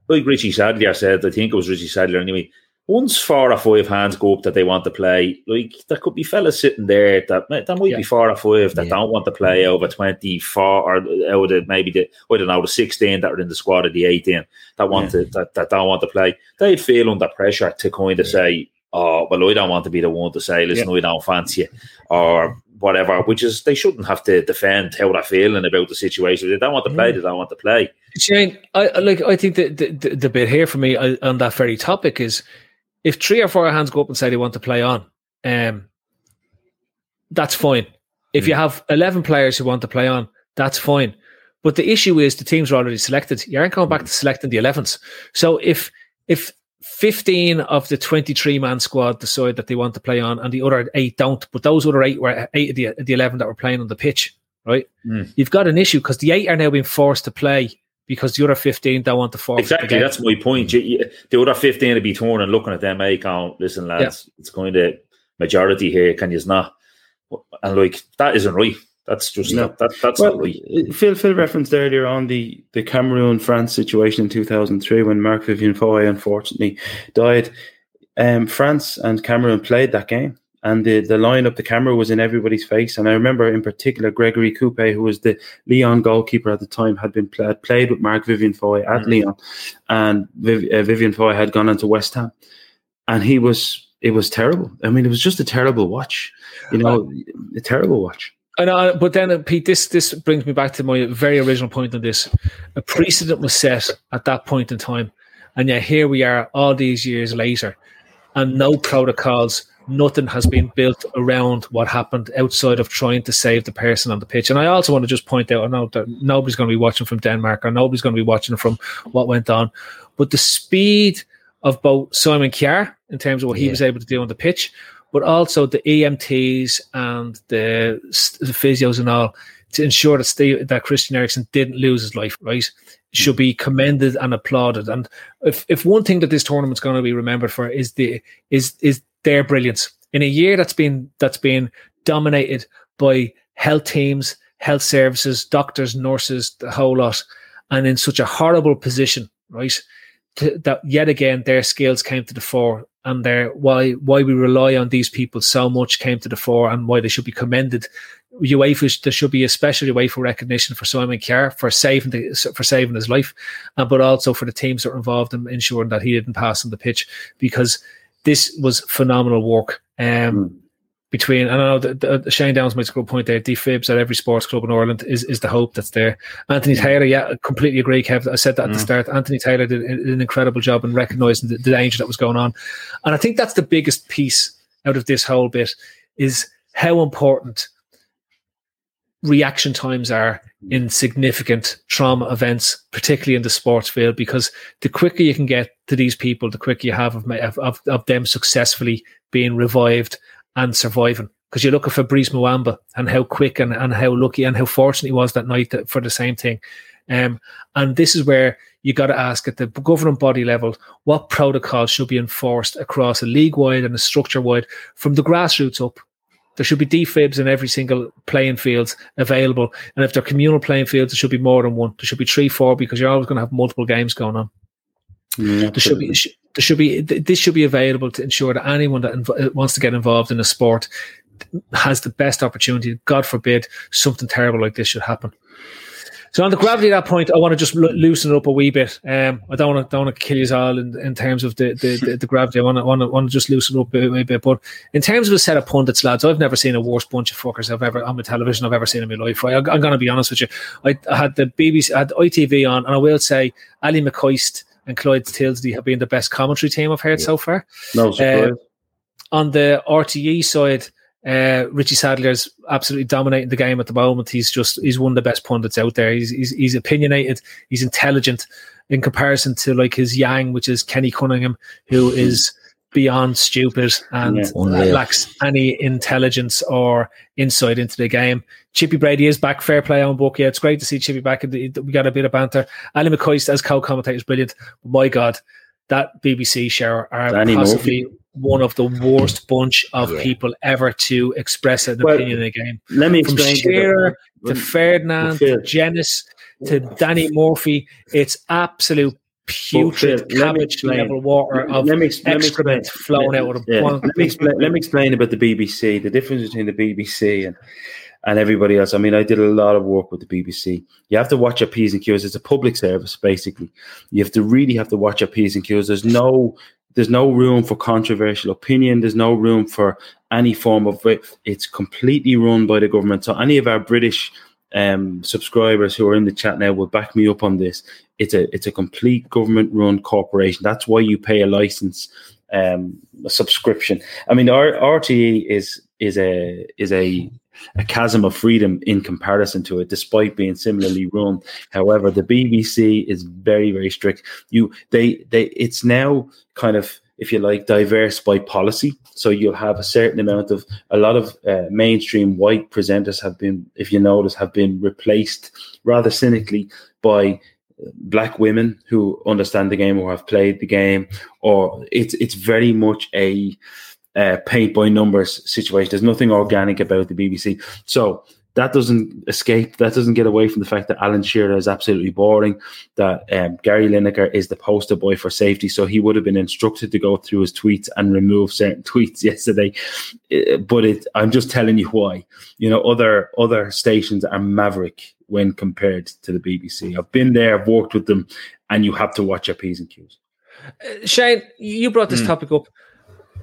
like Richie Sadlier said, I think it was Richie Sadlier anyway. Once four or five hands go up that they want to play, like there could be fellas sitting there that there might be four or five that don't want to play over twenty four or out of maybe the I don't know the sixteen that are in the squad of the eighteen that want to that, that don't want to play. They'd feel under pressure to kind of say, "Oh, well, I don't want to be the one to say, listen, I don't fancy you," or whatever. Which is they shouldn't have to defend how they're feeling about the situation. If they don't want to play, they don't want to play. Shane, I I- like. I think the the, the, bit here for me on that very topic is if three or four hands go up and say they want to play on, um, that's fine. If you have eleven players who want to play on, that's fine. But the issue is the teams are already selected. You aren't going back to selecting the elevens. So if if fifteen of the twenty-three man squad decide that they want to play on, and the other eight don't, but those other eight were eight of the, the eleven that were playing on the pitch, right? Mm. You've got an issue because the eight are now being forced to play because the other fifteen don't want to forfeit. the Exactly, that's my point. You, you, the other fifteen would be torn and looking at them, eh, going, listen, lads, it's kind of majority here. Can you not? And like that isn't right. That's just No. that, that that's well, not right. uh, Phil Phil referenced earlier on the the Cameroon France situation in 2003 when Marc Vivien Foé unfortunately died. Um, France and Cameroon played that game, and the the lineup, the camera was in everybody's face. And I remember in particular Grégory Coupet, who was the Lyon goalkeeper at the time, had been had played with Marc Vivien Foé at Mhm. Lyon, and Viv, uh, Vivien Foé had gone into West Ham, and he was it was terrible. I mean, it was just a terrible watch. You know, a terrible watch. I know, but then uh, Pete, this this brings me back to my very original point on this. A precedent was set at that point in time, and yet here we are, all these years later, and no protocols, nothing has been built around what happened outside of trying to save the person on the pitch. And I also want to just point out, I know that nobody's going to be watching from Denmark, or nobody's going to be watching from what went on, but the speed of both Simon Kjær in terms of what he Yeah. was able to do on the pitch, but also the EMTs and the, the physios and all to ensure that Steve, that Christian Eriksen didn't lose his life, right? Should be commended and applauded. And if, if one thing that this tournament's going to be remembered for is the is is their brilliance in a year that's been that's been dominated by health teams, health services, doctors, nurses, the whole lot, and in such a horrible position, right? To, that yet again their skills came to the fore and their why why we rely on these people so much came to the fore and why they should be commended. UEFA there should be a special UEFA recognition for Simon Kjær for saving the, for saving his life, uh, but also for the teams that were involved in ensuring that he didn't pass on the pitch because this was phenomenal work. Um, between and I know Shane Downs makes a good point there. Defibs at every sports club in Ireland is, is the hope that's there. Anthony Taylor, yeah, I completely agree, Kev. I said that at the Mm. start. Anthony Taylor did, an incredible job in recognizing the, the danger that was going on, and I think that's the biggest piece out of this whole bit is how important reaction times are in significant trauma events, particularly in the sports field, because the quicker you can get to these people, the quicker you have of, of, of, of them successfully being revived and surviving. Because you look at Fabrice Muamba and how quick and, and how lucky and how fortunate he was that night that, for the same thing. Um, and this is where you got to ask at the governing body level what protocols should be enforced across a league wide and a structure wide from the grassroots up. There should be defibs in every single playing fields available. And if they're communal playing fields, there should be more than one. There should be three, four, because you're always going to have multiple games going on. There should be there should be this should be available to ensure that anyone that inv- uh, wants to get involved in a sport has the best opportunity. God forbid something terrible like this should happen. So on the gravity of that point, I want to just lo- loosen it up a wee bit. Um, I don't want to don't want to kill you all in, in terms of the, the, the, the gravity. I want to, want to want to just loosen it up a wee bit. But in terms of a set of pundits, lads, I've never seen a worse bunch of fuckers I've ever on the television I've ever seen in my life. Right? I, I'm going to be honest with you. I, I had the BBC, I had ITV on, and I will say Ally McCoist and Clive Tyldesley have been the best commentary team I've heard so far. No surprise. Uh, on the RTE side, uh, Richie is absolutely dominating the game at the moment. He's just he's one of the best pundits out there. He's he's, he's opinionated. He's intelligent in comparison to like his Yang, which is Kenny Cunningham, who is beyond stupid and Yeah. Lacks any intelligence or insight into the game. Chippy Brady is back. Fair play on book. Yeah, it's great to see Chippy back. We got a bit of banter. Ally McCoist as co-commentator is brilliant. My God, that BBC show are Danny possibly one of the worst bunch of Yeah. people ever to express an Well, opinion in a game. Let me From explain. to the- Shearer to well, Ferdinand to Jenas to Danny Murphy, it's absolute putrid Phil, cabbage level water of let me, ex- let me excrement flowing let, out of yeah, them. let me explain. Let me explain about the BBC. The difference between the BBC and and everybody else. I mean, I did a lot of work with the BBC. You have to watch your p's and q's. It's a public service, basically. You have to really have to watch your p's and q's. There's no there's no room for controversial opinion. There's no room for any form of it. it's completely run by the government. So any of our British um, subscribers who are in the chat now will back me up on this. It's a it's a complete government run corporation. That's why you pay a license, um, a subscription. I mean, R- RTE is is a is a a chasm of freedom in comparison to it, despite being similarly run. However, the BBC is very, very strict. You they they it's now kind of if you like diverse by policy. So you'll have a certain amount of a lot of uh, mainstream white presenters have been, if you notice, have been replaced rather cynically by black women who understand the game or have played the game, or it's it's very much a uh, paint by numbers situation. There's nothing organic about the BBC. So that doesn't escape. That doesn't get away from the fact that Alan Shearer is absolutely boring. That um, Gary Lineker is the poster boy for safety, so he would have been instructed to go through his tweets and remove certain tweets yesterday. Uh, but it, I'm just telling you why. You know, other other stations are maverick when compared to the BBC. I've been there, I've worked with them, and you have to watch your p's and q's. Uh, Shane, you brought this mm. topic up.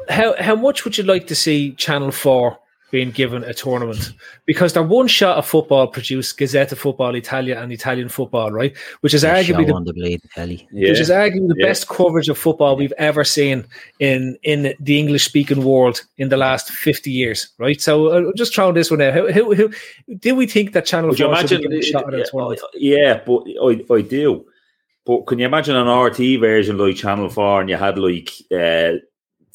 How how much would you like to see Channel Four being given a tournament because they're one shot of football produced Gazzetta Football Italia and Italian football, right? Which is arguably the, the blade, telly. Yeah. which is arguably the yeah. best coverage of football we've ever seen in in the English speaking world in the last fifty years, right? So uh, just throwing this one out. How, how, how, do we think that Channel Four imagine, should be shot yeah, yeah, but I, I do. But can you imagine an RT version like Channel 4 and you had like uh,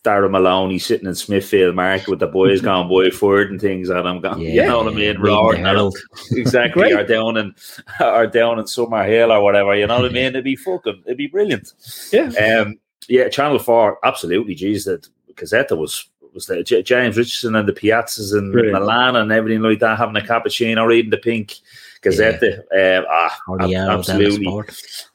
Darren Maloney sitting in Smithfield Market with the boys going boy forward and things, and I'm going, yeah, you know what I mean? Roaring, exactly. or down in, or down in Summerhill or whatever. You know what I mean? It'd be fucking, it'd be brilliant. Yeah, um, yeah. Channel Four, absolutely. Jeez, that Gazzetta was was there. J- James Richardson and the Piazzas in Milan and everything like that, having a cappuccino, reading the Pink. Gazzetta. Yeah. Um, ah, absolutely,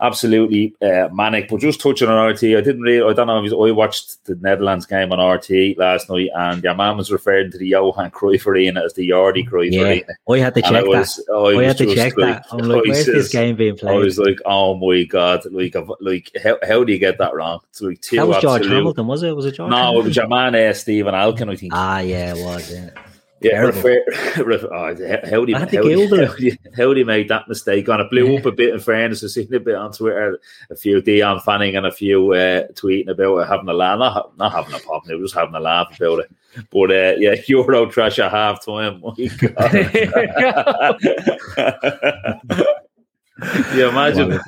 absolutely uh, manic. But just touching on RT, I didn't really. I don't know. If I watched the Netherlands game on RT last night, and your man was referring to the Johan Cruyff Arena as the Yardy Cruyff yeah. Arena. I had to check was, that. Oh, I, had to check like, that. I'm like, where's says, this game being played? I was like, oh my god, like, like how, how do you get that wrong? It's like two. That was George Hamilton, was it? Was it George? No, Hamilton? it was your man, uh, Stephen Alkin, I think. Ah, yeah, it was. Yeah. Yeah, refer, refer, oh, how do you make that mistake? On it blew yeah. up a bit in fairness. I've seen a bit on Twitter, a few Dion Fanning and a few uh, tweeting about it, having a laugh, not, not having a pop, they were just having a laugh about it. But uh, yeah, Euro trash at half time. God. you imagine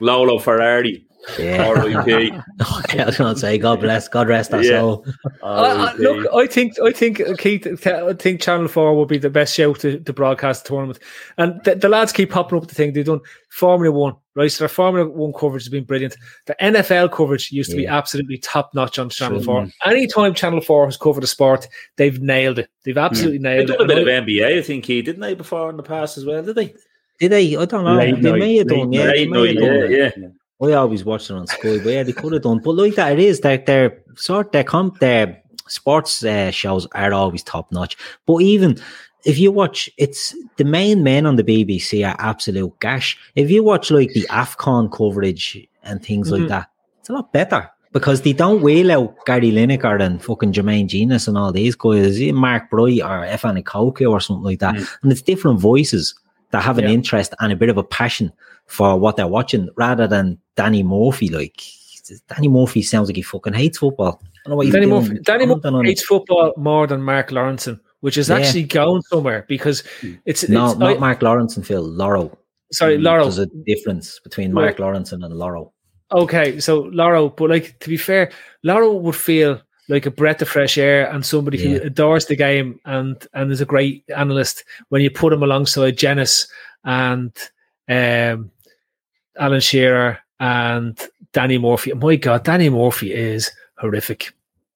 Lolo Ferrari yeah. R.I.P. okay, I was going to say, God bless, God rest our yeah. soul. Uh, uh, look, I think, I think, uh, Keith, I think Channel Four will be the best show to, to broadcast the tournament, and the, the, lads keep popping up the thing they've done. Formula One, right? So their Formula One coverage has been brilliant. The NFL coverage used to yeah. be absolutely top notch on Channel Four. Anytime Channel Four has covered a sport, they've nailed it. They've hmm. absolutely yeah. nailed they it. A bit of NBA, I think he didn't they before in the past as well, did they? Did they? I don't know. Late they night, may have done, yeah. Night, yeah, yeah. I always watch it on Sky, but yeah, they could have done. But like that, it is that their sort their comp their sports uh, shows are always top notch. But even if you watch, it's the main men on the BBC are absolute gash. If you watch like the Afcon coverage and things mm-hmm. like that, it's a lot better because they don't wheel out Gary Lineker and fucking Jermaine Jenas and all these guys, Mark Bright or Efan Ekoku or something like that, mm. and it's different voices that have an yeah. interest and a bit of a passion for what they're watching rather than Danny Murphy. Like Danny Murphy sounds like he fucking hates football. I don't know what Danny Murphy, Danny Murphy hates football more than Mark Lawrenson, which is yeah. actually going somewhere because it's no, it's, not I, Mark Lawrenson, Phil Laurel. Sorry, Laurel. There's a difference between Mark Lawrenson and Laurel. Okay, so Laurel, but like to be fair, Laurel would feel like a breath of fresh air and somebody yeah. who adores the game and and is a great analyst when you put him alongside Jenas and um, Alan Shearer and Danny Murphy. My God, Danny Murphy is horrific.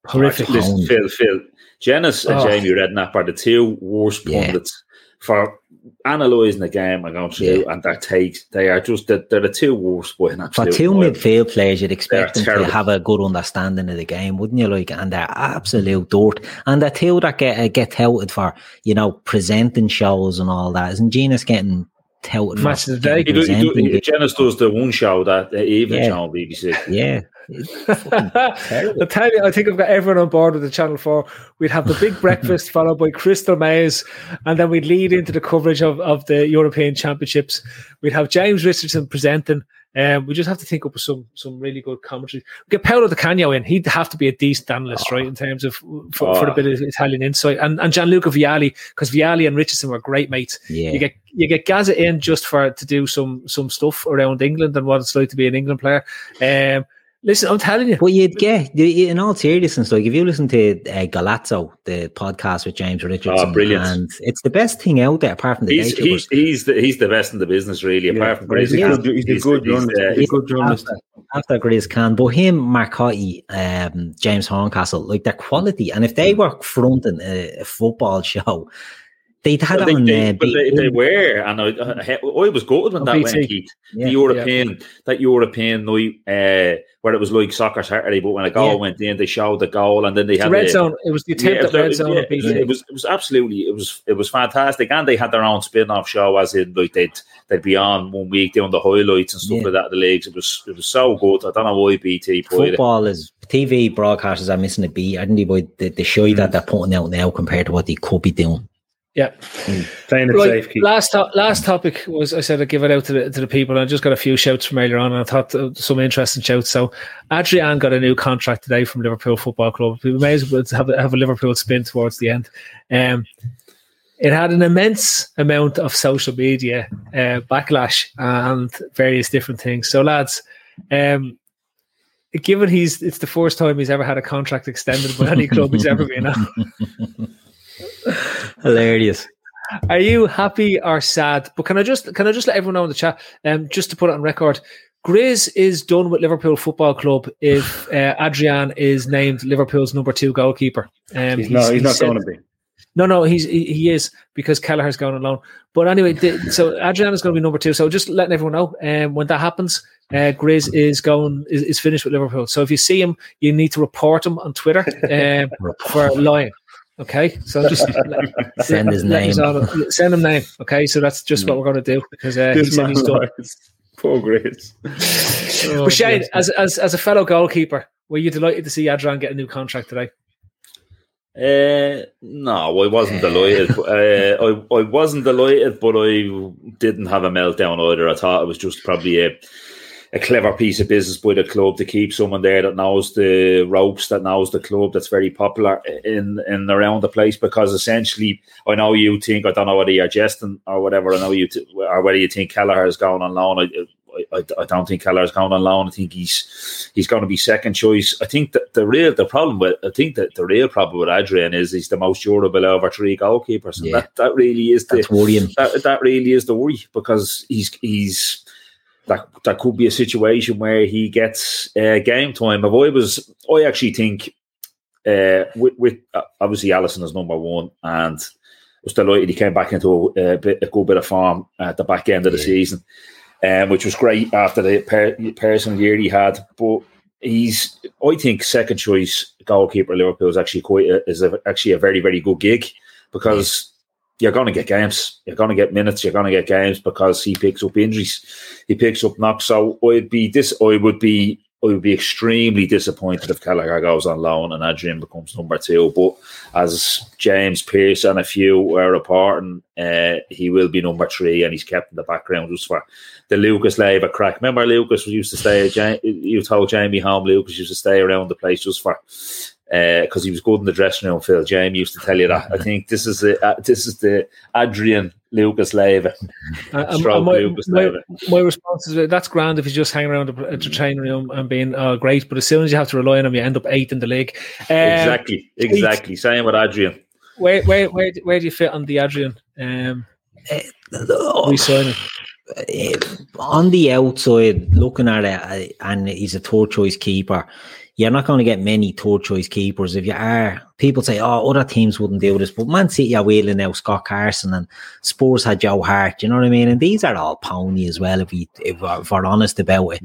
Horrific. Listen, Phil, Phil, Jenas and oh. Jamie Redknapp are the two worst pundits yeah. for analysing the game and going through yeah. and their takes. They are just the, they're the two worst boy For two midfield players, you'd expect them terrible. to have a good understanding of the game, wouldn't you? Like, and they're absolute dirt. And the two that get uh, get touted for, you know, presenting shows and all that. Isn't Jenas getting touted? Match of the day. He, do, he, do, he, Jenas does the one show that the evening yeah. show on BBC. Yeah. I tell you, I think I've got everyone on board with the Channel 4. We'd have the big breakfast followed by Crystal Maze, and then we'd lead into the coverage of, of the European Championships. We'd have James Richardson presenting. Um, we just have to think up some some really good commentary. Get Paolo Di Canio in; he'd have to be a decent analyst, oh. right, in terms of for, oh. for a bit of Italian insight. And and Gianluca Vialli, because Vialli and Richardson were great mates. Yeah. You get you get Gazza in just for to do some some stuff around England and what it's like to be an England player. Um, Listen, I'm telling you. But you'd get, in all seriousness, like if you listen to uh, Golazzo, the podcast with James Richardson, oh, brilliant. and it's the best thing out there apart from the he's, he's, he's, the, he's the best in the business, really, yeah. apart from he's, he's, he's, he's, a good journalist. He's, he's a good journalist. After, after Grace Can, but him, Marcotti, um, James Horncastle, like their quality, and if they were fronting a, a football show, They'd had Well, it on they, uh, but they, they were, and I, I, I was good when On that BT. went, Keith. Yeah. the European, that European night, uh, where it was like soccer Saturday, but when a goal Yeah. went in, they showed the goal, and then they The had red the, zone. It was the attempt Yeah, at red it, zone. yeah, it was it was absolutely it was it was fantastic, and they had their own spin off show, as in like they'd they'd be on one week doing the highlights and stuff Yeah. like that. The leagues, it was it was so good. I don't know why BT football is TV broadcasters are missing a beat. I think the, the, the show that they're putting out now compared to what they could be doing. Yeah. Playing it Right, safe, Keith. last to- last topic was I said I'd give it out to the to the people. And I just got a few shouts from earlier on, and I thought uh, some interesting shouts. So Adrian got a new contract today from Liverpool Football Club. We may as well have, have a Liverpool spin towards the end. Um, it had an immense amount of social media uh, backlash and various different things. So lads, um, given he's it's the first time he's ever had a contract extended by any club he's ever been at. Hilarious. Are you happy or sad? But can I just can I just let everyone know in the chat, um, just to put it on record, Grizz is done with Liverpool Football Club if uh, Adrian is named Liverpool's number two goalkeeper. Um, He's, not. He's, not said- going to be. No, no, he's he, he is because Kelleher's going alone. But anyway, the, so Adrian is going to be number two. So just letting everyone know, um, when that happens, uh, Grizz is going is, is finished with Liverpool. So if you see him, you need to report him on Twitter um, for lying. Okay, so just let- Send his let name. all- send him name. Okay, so that's just what we're going to do because uh, he said he's done. lies. Poor Grace. but Shane, as, as as a fellow goalkeeper, were you delighted to see Adrian get a new contract today? Uh, no, I wasn't delighted. uh, I I wasn't delighted, but I didn't have a meltdown either. I thought it was just probably a a clever piece of business by the club to keep someone there that knows the ropes, that knows the club, that's very popular in in around the place. Because essentially, I know you think I don't know whether you're jesting or whatever. I know you t- or whether you think Kelleher is going on loan. I, I, I don't think Kelleher's going on loan. I think he's he's going to be second choice. I think that the real the problem with I think that the real problem with Adrian is he's the most durable over three goalkeepers, and Yeah. that, that really is the That's worrying. that, that really is the worry because he's he's that that could be a situation where he gets uh, game time. If I was, I actually think uh, with, with uh, obviously Alisson is number one, and was delighted he came back into a, a, bit, a good bit of form at the back end of the season, um, which was great after the per, personal year he had. But he's, I think, second choice goalkeeper at Liverpool is actually quite a, is a, actually a very very good gig because you're going to get games, you're going to get minutes, you're going to get games because he picks up injuries, he picks up knocks. So I'd be this, I would be. I would be extremely disappointed if Kelleher goes on loan and Adrian becomes number two. But as James Pearce and a few are reporting, uh, he will be number three, and he's kept in the background just for the Lucas Leiva crack. Remember, Lucas used to stay. You told Jamie home Lucas used to stay around the place just for because he was good in the dressing room. Phil Jamie used to tell you that. I think this is the uh, this is the Adrian Lucas Leiva. Uh, and- Stroke and my, Lucas my, Leiva. my response is uh, that's grand if he's just hanging around the, the training room and being uh, great, but as soon as you have to rely on him, you end up eighth in the league. Um, exactly, exactly. Same with Adrian. Where, where, where, where do you fit on the Adrian? Um, re-signing? Eh, on the outside, looking at it, uh, and he's a third choice keeper. You're not going to get many third choice keepers. If you are, people say, "Oh, other teams wouldn't do this," but Man City are wheeling now Scott Carson and Spurs had Joe Hart. You know what I mean? And these are all pony as well. If we, if we're, if we're honest about it,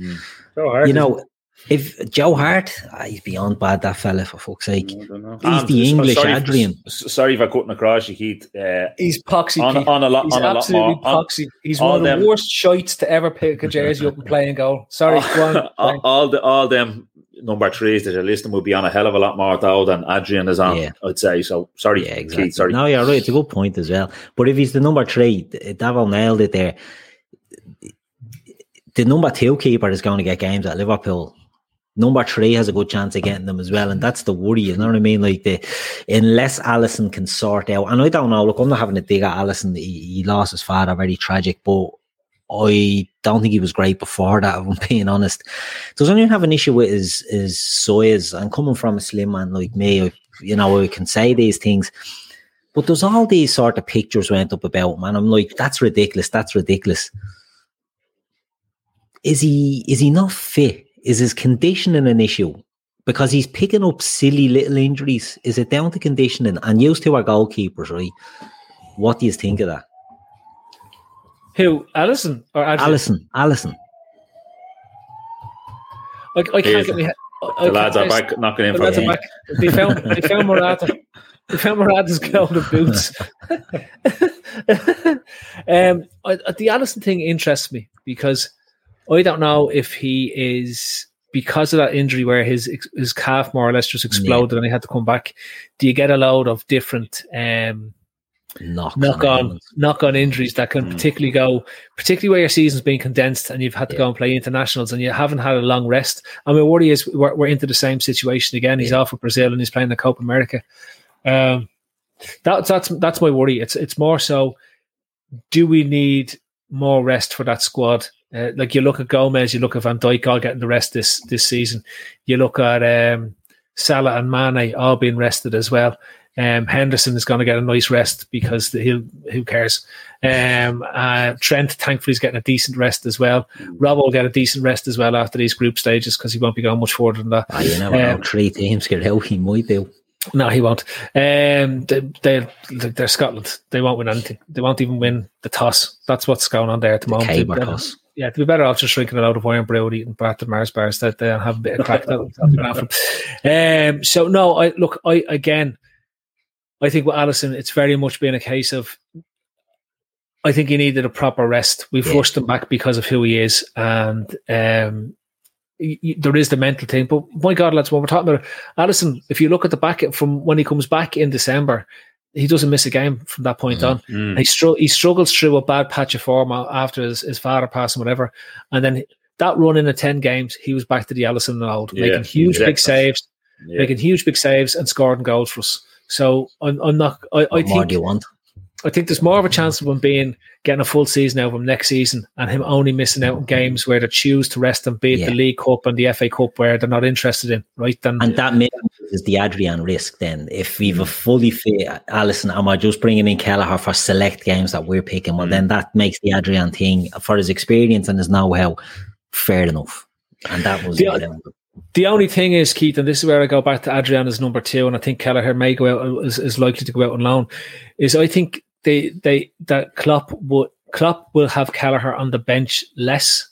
So hard. you know, if Joe Hart, ah, he's beyond bad. That fella, for fuck's sake, he's And the English sorry, Adrian. s- Sorry if I couldn't across you, Keith. Uh, He's poxy. on, on a lot, He's on a lot absolutely more. on- poxy. He's all one of the worst shites to ever pick a jersey up and play and goal. Sorry, go on. all, all the all them number threes that you're listing would be on a hell of a lot more though than Adrian is on. Yeah. I'd say so. Sorry, Yeah, exactly. Keith. Sorry. No, you're right. It's a good point as well. But if he's the number three, D- Davil nailed it there. The number two keeper is going to get games at Liverpool. Number three has a good chance of getting them as well, and that's the worry. You know what I mean? Like the unless Alisson can sort out, and I don't know. Look, I'm not having a dig at Alisson. He, he lost his father, very tragic, but I don't think he was great before that. If I'm being honest, does anyone have an issue with his his size? And coming from a slim man like me, you know, I can say these things. But there's all these sort of pictures went up about him, and I'm like, that's ridiculous. That's ridiculous. Is he is he not fit? Is his conditioning an issue? Because he's picking up silly little injuries. Is it down to conditioning? And used to our goalkeepers, right? What do you think of that? Who? Alisson or Adrian? Alisson, Alisson. I, I can't get my head. I- I The lads can't- are back knocking in the for lads are me. back. They found they found Morata. They found Morata's golden boots. um, I, I- the Alisson thing interests me because I don't know if he is because of that injury where his his calf more or less just exploded and he had to come back. Do you get a load of different um, Knock, knock on knock on injuries that can particularly go, particularly where your season's been condensed and you've had to go and play internationals and you haven't had a long rest. I mean, worry is we're, we're into the same situation again. He's off with Brazil and he's playing the Copa America. Um, that's that's that's my worry. It's it's more so. Do we need more rest for that squad? Uh, like you look at Gomez, you look at Van Dijk all getting the rest this this season. You look at um, Salah and Mane all being rested as well. Um, Henderson is going to get a nice rest because he'll who cares. Um, uh, Trent thankfully is getting a decent rest as well. Rob will get a decent rest as well after these group stages because he won't be going much further than that. Ah, you never know. Um, Three teams get out. He might do. no, he won't. Um, they, they, they're Scotland. They won't win anything. They won't even win the toss. That's what's going on there at the, moment. Caber They'd- toss. Yeah, to be better off just drinking a load of wine brew and eating Barton Mars bars that they have a bit of crack. That'll, that'll be grand for them. Um, so no, I look. I again, I think with Alisson, it's very much been a case of. I think he needed a proper rest. We've Yeah. rushed him back because of who he is, and um, y- y- there is the mental thing. But my God, lads, when we're talking about Alisson, if you look at the back from when he comes back in December, he doesn't miss a game from that point on. Mm. He, str- he struggles through a bad patch of form after his, his father passed and whatever. And then that run in the 10 games, he was back to the Alisson old, Yeah, making huge big saves, Yeah. making huge big saves and scoring goals for us. So I'm, I'm not, I, I think you want? I think there's more of a chance of him being getting a full season out of him next season and him only missing out on games where they choose to rest him, be it Yeah. the League Cup and the FA Cup where they're not interested in, right? Then And that is the Adrian risk then. If we've a fully fit Alisson, am I just bringing in Kelleher for select games that we're picking? Well, then mm. that makes the Adrian thing for his experience and his know-how fair enough. And that was The-. The only thing is, Keith, and this is where I go back to Adrian as number two, and I think Kelleher may go out is, is likely to go out on loan. Is I think they they that Klopp would Klopp will have Kelleher on the bench less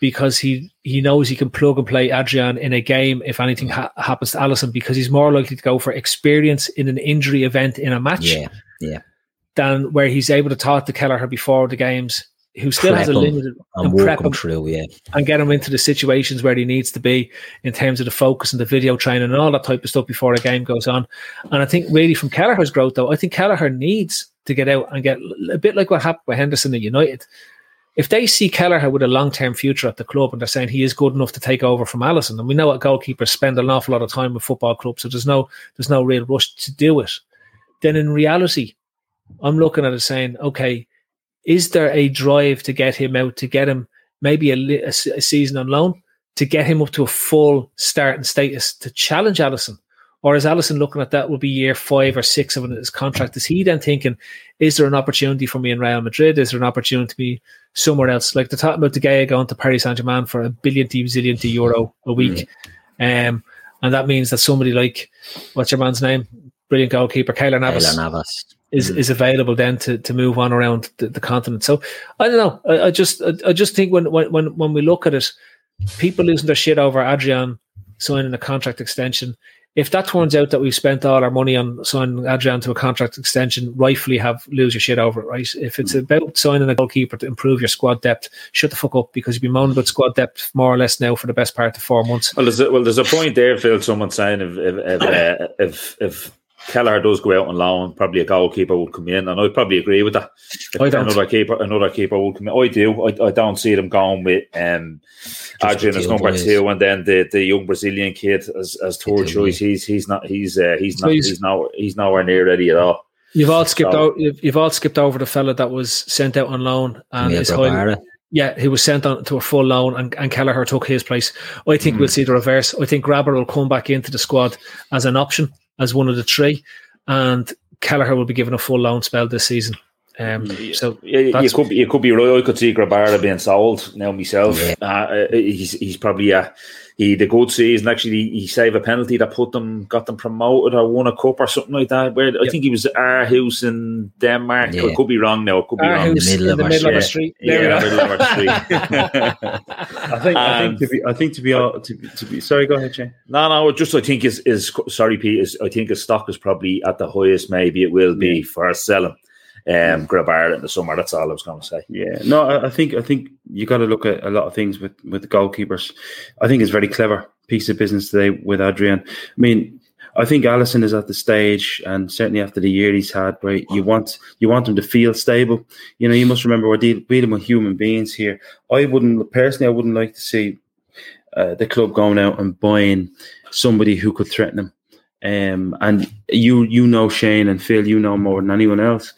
because he he knows he can plug and play Adrian in a game if anything ha- happens to Alisson because he's more likely to go for experience in an injury event in a match Yeah, yeah. than where he's able to talk to Kelleher before the games, who still has a limited and prep him through, yeah. and get him into the situations where he needs to be in terms of the focus and the video training and all that type of stuff before a game goes on. And I think really from Kelleher's growth, though, I think Kelleher needs to get out and get a bit like what happened with Henderson at United. If they see Kelleher with a long term future at the club and they're saying he is good enough to take over from Alisson, and we know what goalkeepers spend an awful lot of time with football clubs, so there's no there's no real rush to do it. Then in reality, I'm looking at it saying, okay, is there a drive to get him out, to get him maybe a, a a season on loan, to get him up to a full starting status to challenge Alisson? Or is Alisson looking at that will be year five or six of his contract? Is he then thinking, is there an opportunity for me in Real Madrid? Is there an opportunity to be somewhere else? Like they're talking about De Gea going to Paris Saint Germain for a billion to zillion to euro a week. Um, and that means that somebody like, what's your man's name? Brilliant goalkeeper, Keylor Navas Keylor Navas. Is is available then to, to move on around the, the continent. So I don't know. I, I just I, I just think when, when when when we look at it, people losing their shit over Adrian signing a contract extension. If that turns out that we've spent all our money on signing Adrian to a contract extension, rightfully have lose your shit over it, right? If it's about signing a goalkeeper to improve your squad depth, shut the fuck up because you've been moaning about squad depth more or less now for the best part of four months. Well, there's a, well, there's a point there, Phil. Someone saying if if if, uh, if, if Kelleher does go out on loan, probably a goalkeeper would come in, and I probably agree with that. If I don't. Another keeper, another keeper would come in. I do. I, I don't see them going with um, Adrian as two number boys. two, and then the, the young Brazilian kid as as third two choice. He's he's not he's uh, he's not Please. he's not he's nowhere near ready at all. You've all skipped So- out. You've, you've all skipped over the fella that was sent out on loan and Mia is highly, Yeah, he was sent on to a full loan, and, and Kelleher took his place. I think Hmm. we'll see the reverse. I think Grabara will come back into the squad as an option, as one of the three, and Kelleher will be given a full loan spell this season. Um, so Yeah, you could be, you could be right. I could see Grabara being sold now myself. Uh, uh, he's he's probably uh, he the good season. Actually, he saved a penalty that put them got them promoted or won a cup or something like that. Where I think he was at Aarhus in Denmark. I could be wrong now. I could be wrong. Aarhus in the middle of a street. There Yeah, we middle of our street. I think. I Um, think to be. I think to be. all- To, be- to be. Sorry, go ahead, Shane. No, no, just I think is is sorry, Pete. Is I think his stock is probably at the highest. Maybe it will be for selling. Um, Grabara in the summer. That's all I was going to say. Yeah, no, I, think I think you got to look at a lot of things with with goalkeepers. I think it's very clever piece of business today with Adrian. I mean, I think Alisson is at the stage, and certainly after the year he's had, where you want you want him to feel stable. You know, you must remember we're deal, dealing with human beings here. I wouldn't personally, I wouldn't like to see uh, the club going out and buying somebody who could threaten him. Um, and you you know Shane and Phil, you know more than anyone else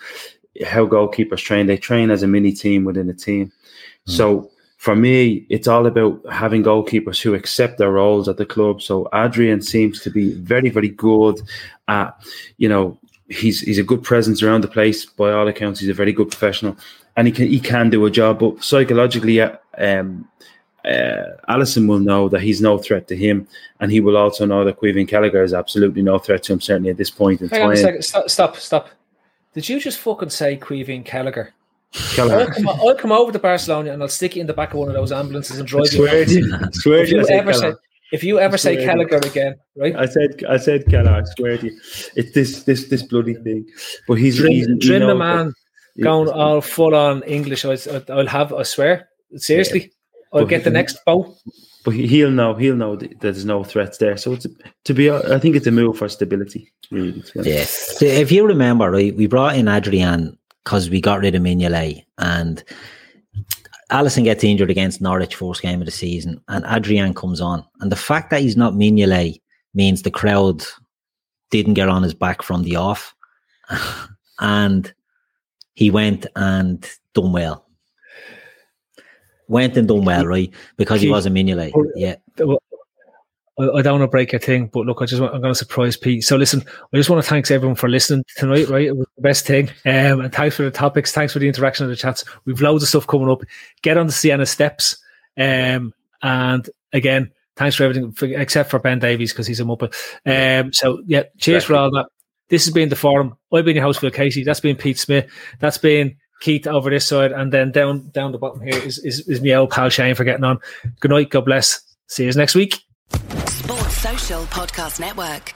how goalkeepers train. They train as a mini team within a team. So for me, it's all about having goalkeepers who accept their roles at the club. So Adrian seems to be very, very good at, you know, he's he's a good presence around the place. By all accounts, he's a very good professional, and he can he can do a job. But psychologically, uh, um, uh, Alisson will know that he's no threat to him, and he will also know that Caoimhín Kelleher is absolutely no threat to him. Certainly at this point in Hang on a time. second. Stop, stop, stop. Did you just fucking say Queeveen? Gallagher. I'll come, I'll come over to Barcelona and I'll stick you in the back of one of those ambulances and drive Swear you. to you- swear if to you, you ever say, if you ever say Swear you. Again, right? I said, I said, Keller, I swear to you, it's this, this, this bloody thing. But he's, Dream, he's the man going all full on English. I, I'll have, I swear, seriously, I'll But get the next bow. But he- he'll know, he'll know that there's no threats there. So it's to be, I think it's a move for stability. Really. Yeah. So if you remember, right, we brought in Adrian because we got rid of Mignolet and Alisson gets injured against Norwich first game of the season and Adrian comes on. And the fact that he's not Mignolet means the crowd didn't get on his back from the off. and he went and done well. Went and done well, right? Because he was a Mignolet. Yeah. I, don't want to break your thing, but look, I just want, I'm going to surprise Pete. So listen, I just want to thanks everyone for listening tonight. Right, it was the best thing. Um, and thanks for the topics. Thanks for the interaction in the chats. We've loads of stuff coming up. Get on the Sienna steps. Um, and again, thanks for everything for, except for Ben Davies because he's a muppet. Um, so yeah, cheers for all that. This has been the forum. I've been your host, Phil Casey. That's been Pete Smith. That's been Keith over this side, and then down down the bottom here is is, is my old pal Shane for getting on. Good night. God bless. See you next week. Sports Social Podcast Network.